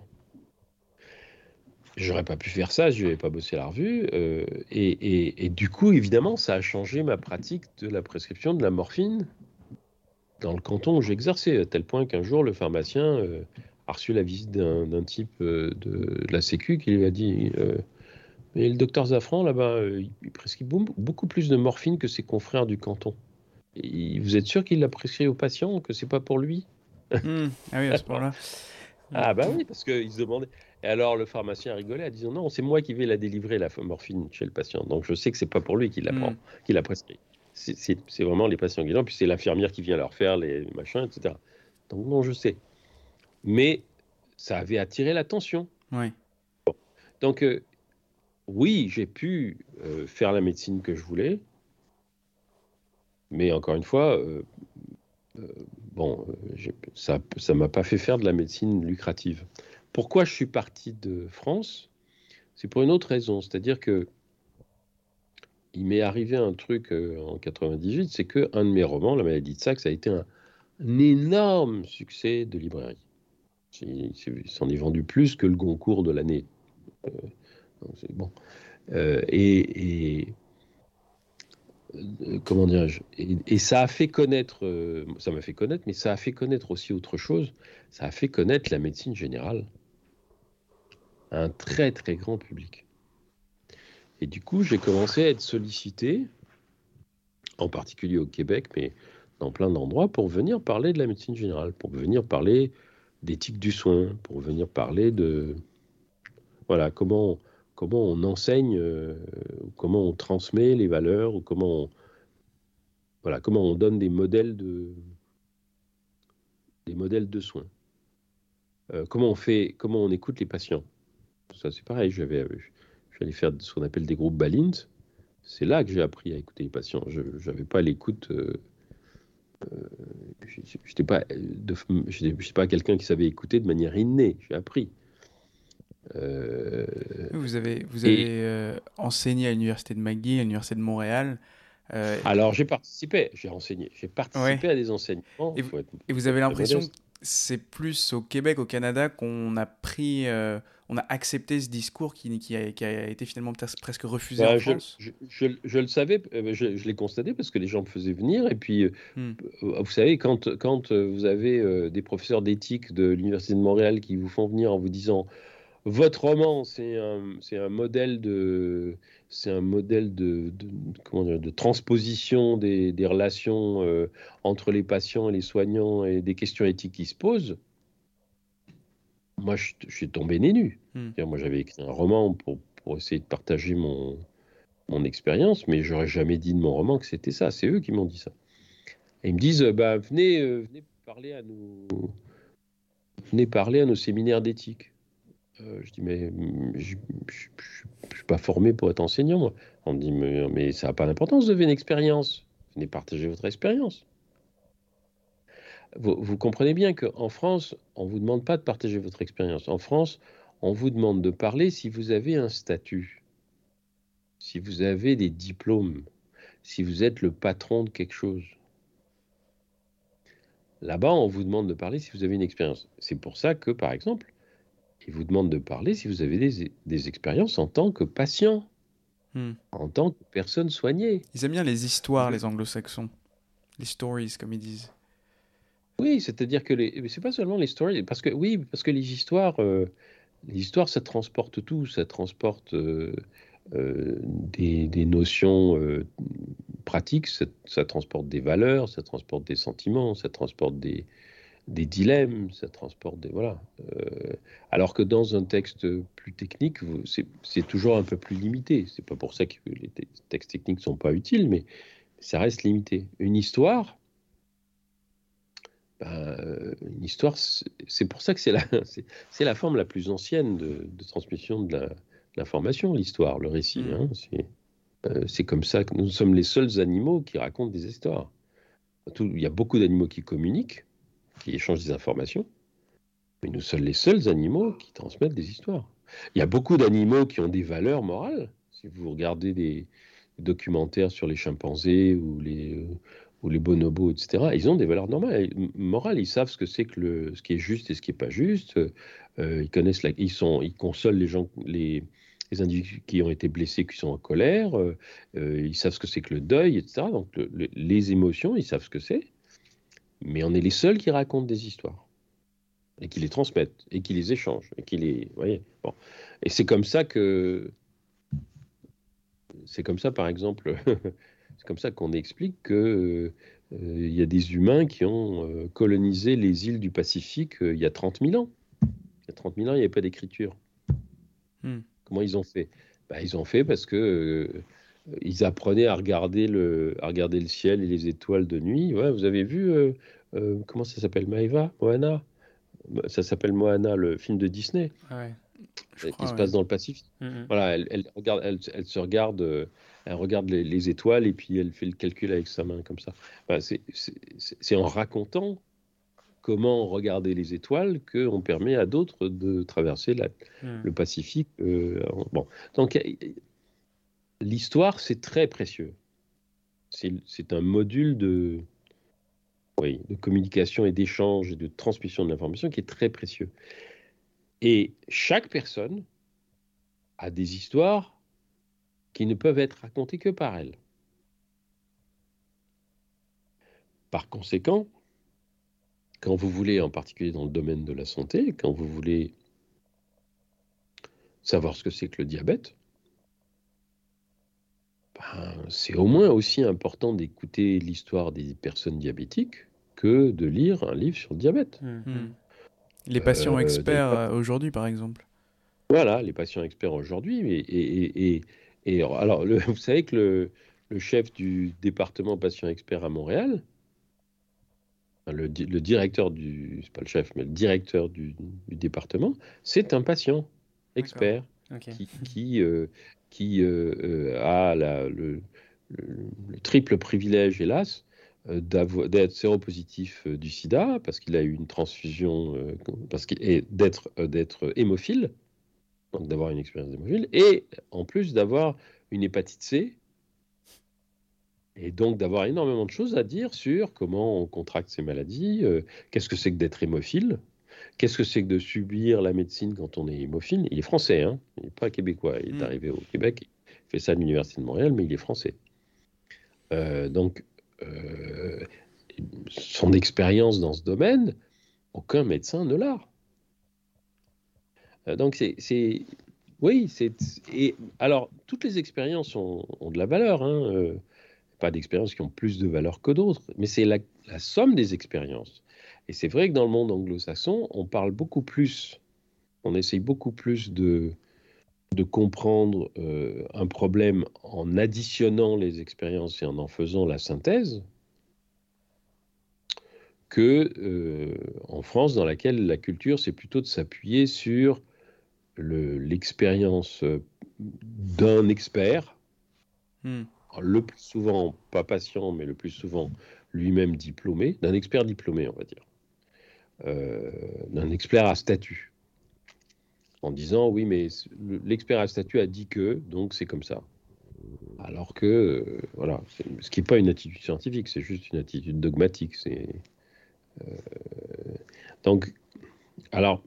J'aurais pas pu faire ça, je n'avais pas bossé la revue. Euh, et, du coup, évidemment, ça a changé ma pratique de la prescription de la morphine dans le canton où j'exerçais, à tel point qu'un jour, le pharmacien a reçu la visite d'un type de, la Sécu qui lui a dit Mais le docteur Zafran, là-bas, il prescrit beaucoup plus de morphine que ses confrères du canton. Et vous êtes sûr qu'il l'a prescrit aux patients, que c'est pas pour lui? Hmm. Ah oui, à ce point-là. ah bah oui, parce qu'il se demandait. Et alors le pharmacien a rigolé en disant non, c'est moi qui vais la délivrer la morphine chez le patient. Donc je sais que c'est pas pour lui qu'il la prend, hmm. qu'il la prescrit. C'est vraiment les patients qui l'ont, puis c'est l'infirmière qui vient leur faire les machins, etc. Donc non, je sais. Mais ça avait attiré l'attention. Oui. Donc euh, oui, j'ai pu euh, faire la médecine que je voulais, mais encore une fois, euh, bon, ça ne m'a pas fait faire de la médecine lucrative. Pourquoi je suis parti de France? C'est pour une autre raison, c'est-à-dire que il m'est arrivé un truc euh, en 98, c'est que un de mes romans, La maladie de Saxe, a été un, énorme succès de librairie. Il s'en est vendu plus que le Goncourt de l'année. Euh. Euh, et, comment dirais-je? Et, ça a fait connaître, ça m'a fait connaître, mais ça a fait connaître aussi autre chose. Ça a fait connaître la médecine générale un très très grand public. Et du coup, j'ai commencé à être sollicité, en particulier au Québec, mais dans plein d'endroits, pour venir parler de la médecine générale, pour venir parler d'éthique du soin, pour venir parler de voilà comment comment on enseigne, euh, comment on transmet les valeurs, ou comment on, voilà comment on donne des modèles de des modèles de soins. Euh, comment on fait, comment on écoute les patients. Ça, c'est pareil. J'avais, j'allais faire ce qu'on appelle des groupes Balint. C'est là que j'ai appris à écouter les patients. Je n'avais pas l'écoute. Euh, euh, je n'étais pas, quelqu'un qui savait écouter de manière innée. J'ai appris. Euh, vous avez, vous avez euh, enseigné à l'université de McGill, à l'université de Montréal. Alors j'ai participé, j'ai enseigné, j'ai participé à des enseignements. Et vous, et vous avez l'impression que c'est plus au Québec, au Canada, qu'on a pris on a accepté ce discours qui, qui, a, qui a, été finalement presque refusé bah, en je, France je, je, le savais, euh, je, l'ai constaté parce que les gens me faisaient venir. Et puis, euh, hmm. euh, vous savez, quand, quand vous avez des professeurs d'éthique de l'Université de Montréal qui vous font venir en vous disant votre roman, c'est un, un, modèle de, c'est un modèle de, de, comment dire, de transposition des, des relations entre les patients et les soignants et des questions éthiques qui se posent moi, je, suis tombé né nu. Hmm. Moi, j'avais écrit un roman pour, pour, essayer de partager mon, mon expérience, mais j'aurais jamais dit de mon roman que c'était ça. C'est eux qui m'ont dit ça. Et ils me disent, bah, venez, euh, venez parler à nos, venez parler à nos séminaires d'éthique. Euh, je dis, mais je ne suis pas formé pour être enseignant, moi. On me dit, mais, mais ça n'a pas d'importance, vous avez une expérience. Venez partager votre expérience vous, comprenez bien qu'en France, on ne vous demande pas de partager votre expérience. En France, on vous demande de parler si vous avez un statut, si vous avez des diplômes, si vous êtes le patron de quelque chose. Là-bas, on vous demande de parler si vous avez une expérience. C'est pour ça que, par exemple, ils vous demandent de parler si vous avez des, expériences en tant que patient, hmm. en tant que personne soignée. Ils aiment bien les histoires, les anglo-saxons. Les stories, comme ils disent. Oui, c'est-à-dire que les... c'est pas seulement les stories, parce que oui, parce que les histoires, euh, ça transporte tout, ça transporte euh, euh, des, notions pratiques, ça, ça, transporte des valeurs, ça transporte des sentiments, ça transporte des, des dilemmes, ça transporte des voilà. alors que dans un texte plus technique, c'est toujours un peu plus limité. C'est pas pour ça que les textes techniques sont pas utiles, mais ça reste limité. Une histoire euh, une histoire, c'est pour ça que c'est la, c'est la forme la plus ancienne de, transmission de l'information, l'histoire, le récit. Mm. Hein, euh, c'est comme ça que nous sommes les seuls animaux qui racontent des histoires. il y a beaucoup d'animaux qui communiquent, qui échangent des informations, mais nous sommes les seuls animaux qui transmettent des histoires. Il y a beaucoup d'animaux qui ont des valeurs morales. Si vous regardez des documentaires sur les chimpanzés ou les, ou les bonobos, etc., ils ont des valeurs normales, morales. Ils savent ce que c'est que le, ce qui est juste et ce qui n'est pas juste. Euh, ils connaissent, ils sont, ils consolent les gens, les, les, individus qui ont été blessés, qui sont en colère. Euh, euh, ils savent ce que c'est que le deuil, etc. Donc les émotions, ils savent ce que c'est. Mais on est les seuls qui racontent des histoires et qui les transmettent et qui les échangent et qui les, voyez. Bon. Et c'est comme ça que, c'est comme ça, par exemple, c'est comme ça qu'on explique que euh, il y a des humains qui ont euh, colonisé les îles du Pacifique euh, il y a 30 000 ans. Il y a 30 000 ans, il n'y avait pas d'écriture. Hmm. Comment ils ont fait? Bah, Ils ont fait parce que ils apprenaient à regarder, le, à regarder le ciel et les étoiles de nuit. Ouais, vous avez vu, comment ça s'appelle? Maeva? Moana? Ça s'appelle Moana, le film de Disney. Ouais. qui se passe dans le Pacifique. Hmm, hmm. Voilà, elle, regarde, elle, elle, se regarde elle regarde les, étoiles et puis elle fait le calcul avec sa main comme ça. c'est en racontant comment regarder les étoiles qu'on permet à d'autres de traverser hmm. le Pacifique. Euh, bon. Donc l'histoire, c'est très précieux. C'est un module de, oui, de communication et d'échange et de transmission de l'information qui est très précieux. Et chaque personne a des histoires qui ne peuvent être racontées que par elle. Par conséquent, quand vous voulez, en particulier dans le domaine de la santé, quand vous voulez savoir ce que c'est que le diabète, ben, c'est au moins aussi important d'écouter l'histoire des personnes diabétiques que de lire un livre sur le diabète. Mmh. Mmh. Les patients euh, experts euh, aujourd'hui, par exemple. Voilà, les patients experts aujourd'hui. et, et alors, vous savez que le, chef du département patient expert à Montréal, le, directeur du, c'est pas le chef, mais le directeur du, département, c'est un patient expert qui, euh, qui, euh, euh, a le, triple privilège, hélas, d'être séropositif du sida parce qu'il a eu une transfusion, parce qu'il est d'être d'être hémophile donc d'avoir une expérience d'hémophile, et en plus d'avoir une hépatite C, et donc d'avoir énormément de choses à dire sur comment on contracte ces maladies, euh, qu'est-ce que c'est que d'être hémophile, qu'est-ce que c'est que de subir la médecine quand on est hémophile. Il est français, hein il n'est pas québécois, il est mm. arrivé au Québec, il fait ça à l'Université de Montréal, mais il est français. Euh, donc, euh, son expérience dans ce domaine, aucun médecin ne l'a. Euh, donc c'est, oui, c'est et alors toutes les expériences ont, de la valeur, hein, euh, pas d'expériences qui ont plus de valeur que d'autres, mais c'est la, somme des expériences. Et c'est vrai que dans le monde anglo-saxon, on parle beaucoup plus, on essaye beaucoup plus de de comprendre euh, un problème en additionnant les expériences et en en faisant la synthèse que en France, dans laquelle la culture, c'est plutôt de s'appuyer sur l'expérience euh, d'un expert, hmm. le plus souvent pas patient, mais le plus souvent lui-même diplômé, d'un expert diplômé, on va dire, euh, d'un expert à statut, en disant oui, mais l'expert à statut a dit que, donc c'est comme ça. Alors que, euh, voilà, ce qui n'est pas une attitude scientifique, c'est juste une attitude dogmatique. C'est donc, alors,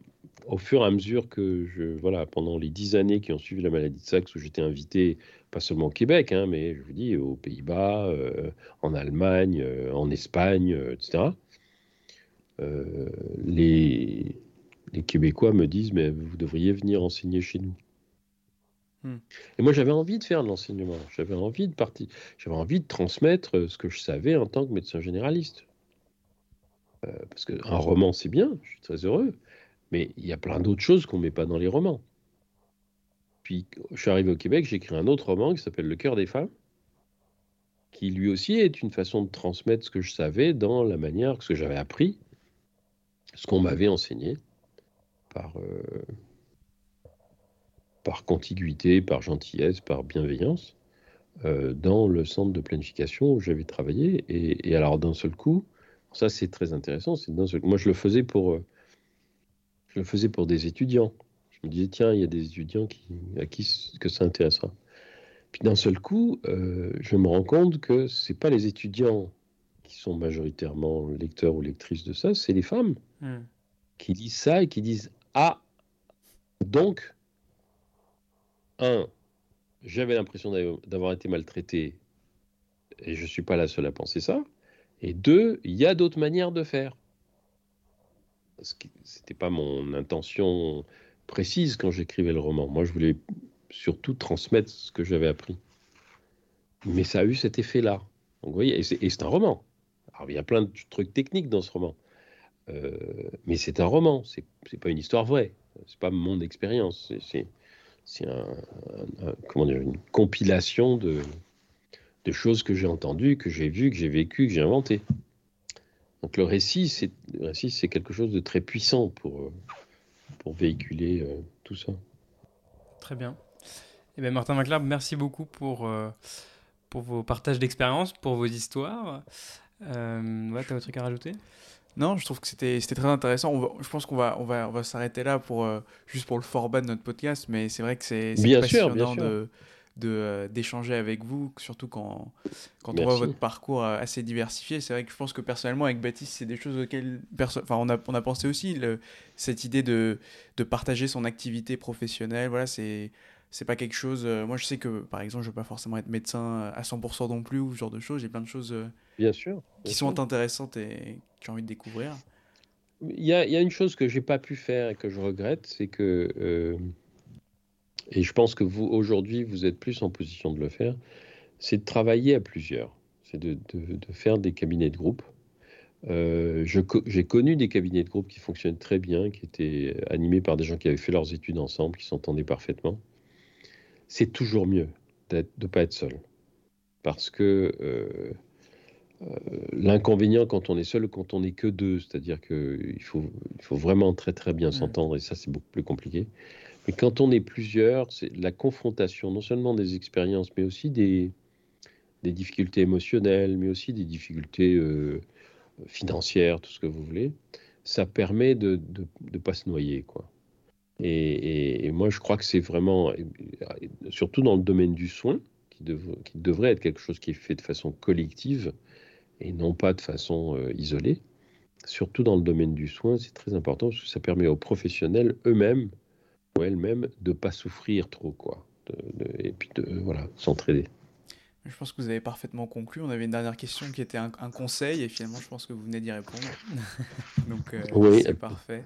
au fur et à mesure que je, voilà, pendant les dix années qui ont suivi la maladie de Saxe, où j'étais invité, pas seulement au Québec, hein, mais je vous dis, aux Pays-Bas, euh, en Allemagne, euh, en Espagne, euh, etc., les, les Québécois me disent, mais vous devriez venir enseigner chez nous. Hmm. Et moi, j'avais envie de faire de l'enseignement. J'avais envie de partir. J'avais envie de transmettre ce que je savais en tant que médecin généraliste. parce qu'un roman, c'est bien. Je suis très heureux. Mais il y a plein d'autres choses qu'on ne met pas dans les romans. Puis, je suis arrivé au Québec, j'ai écrit un autre roman qui s'appelle Le cœur des femmes, qui lui aussi est une façon de transmettre ce que je savais dans la manière, ce que j'avais appris, ce qu'on m'avait enseigné par, euh, par contiguïté, par gentillesse, par bienveillance, euh, dans le centre de planification où j'avais travaillé. Et, alors, d'un seul coup, ça c'est très intéressant, moi je le faisais pour... Euh, je le faisais pour des étudiants. Je me disais, tiens, il y a des étudiants qui, à qui que ça intéressera. Puis d'un seul coup, euh, je me rends compte que ce n'est pas les étudiants qui sont majoritairement lecteurs ou lectrices de ça, c'est les femmes hmm. qui lisent ça et qui disent Ah, donc, un, j'avais l'impression d'avoir été maltraité et je ne suis pas la seule à penser ça. Et deux, il y a d'autres manières de faire. Ce n'était pas mon intention précise quand j'écrivais le roman. Moi, je voulais surtout transmettre ce que j'avais appris. Mais ça a eu cet effet-là. vous voyez, et c'est un roman. Alors, il y a plein de trucs techniques dans ce roman. Euh, mais c'est un roman, c'est pas une histoire vraie. C'est pas mon expérience. C'est une compilation de, de choses que j'ai entendues, que j'ai vues, que j'ai vécues, que j'ai inventées. Donc le récit, c'est récit, c'est quelque chose de très puissant pour, euh, pour véhiculer euh, tout ça. Très bien. Eh bien, Martin Maclar, merci beaucoup pour, euh, pour vos partages d'expérience, pour vos histoires. Euh, ouais, tu as un truc à rajouter? Non, je trouve que c'était très intéressant. je pense qu'on va, on va, on va s'arrêter là pour, juste pour le format de notre podcast, mais c'est vrai que c'est passionnant de, euh, d'échanger avec vous, surtout quand, quand on voit votre parcours euh, assez diversifié. C'est vrai que je pense que personnellement, avec Baptiste, c'est des choses auxquelles enfin, on, a, on a pensé aussi. Le, cette idée de, de partager son activité professionnelle, voilà, c'est c'est pas quelque chose. Euh, moi, je sais que, par exemple, je veux pas forcément être médecin à 100% non plus ou ce genre de choses. J'ai plein de choses bien sûr, qui sont intéressantes et que j'ai envie de découvrir. Il y, a, y a une chose que j'ai pas pu faire et que je regrette, c'est que et je pense que vous, aujourd'hui, vous êtes plus en position de le faire, c'est de travailler à plusieurs, c'est de, faire des cabinets de groupe. Euh, j'ai connu des cabinets de groupe qui fonctionnent très bien, qui étaient animés par des gens qui avaient fait leurs études ensemble, qui s'entendaient parfaitement. C'est toujours mieux de ne pas être seul. Parce que euh, euh, l'inconvénient quand on est seul, quand on n'est que deux, c'est-à-dire qu'il faut, il faut vraiment très très bien mmh. s'entendre, et ça c'est beaucoup plus compliqué. Et quand on est plusieurs, c'est la confrontation non seulement des expériences, mais aussi des, difficultés émotionnelles, mais aussi des difficultés euh, financières, tout ce que vous voulez. Ça permet de ne pas se noyer, quoi. Et, moi, je crois que c'est vraiment, surtout dans le domaine du soin, qui, qui, devrait être quelque chose qui est fait de façon collective et non pas de façon euh, isolée. Surtout dans le domaine du soin, c'est très important parce que ça permet aux professionnels eux-mêmes elle-même de pas souffrir trop, quoi. et puis de voilà, s'entraider. Je pense que vous avez parfaitement conclu. On avait une dernière question qui était un, conseil, et finalement, je pense que vous venez d'y répondre. Donc, euh, c'est parfait.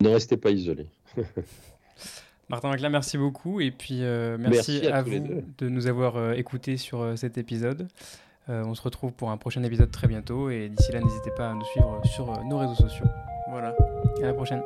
ne restez pas isolé. Martin Maclin, merci beaucoup. Et puis, euh, merci, à, vous de nous avoir euh, écoutés sur cet épisode. on se retrouve pour un prochain épisode très bientôt. Et d'ici là, n'hésitez pas à nous suivre sur nos réseaux sociaux. Voilà. À la prochaine.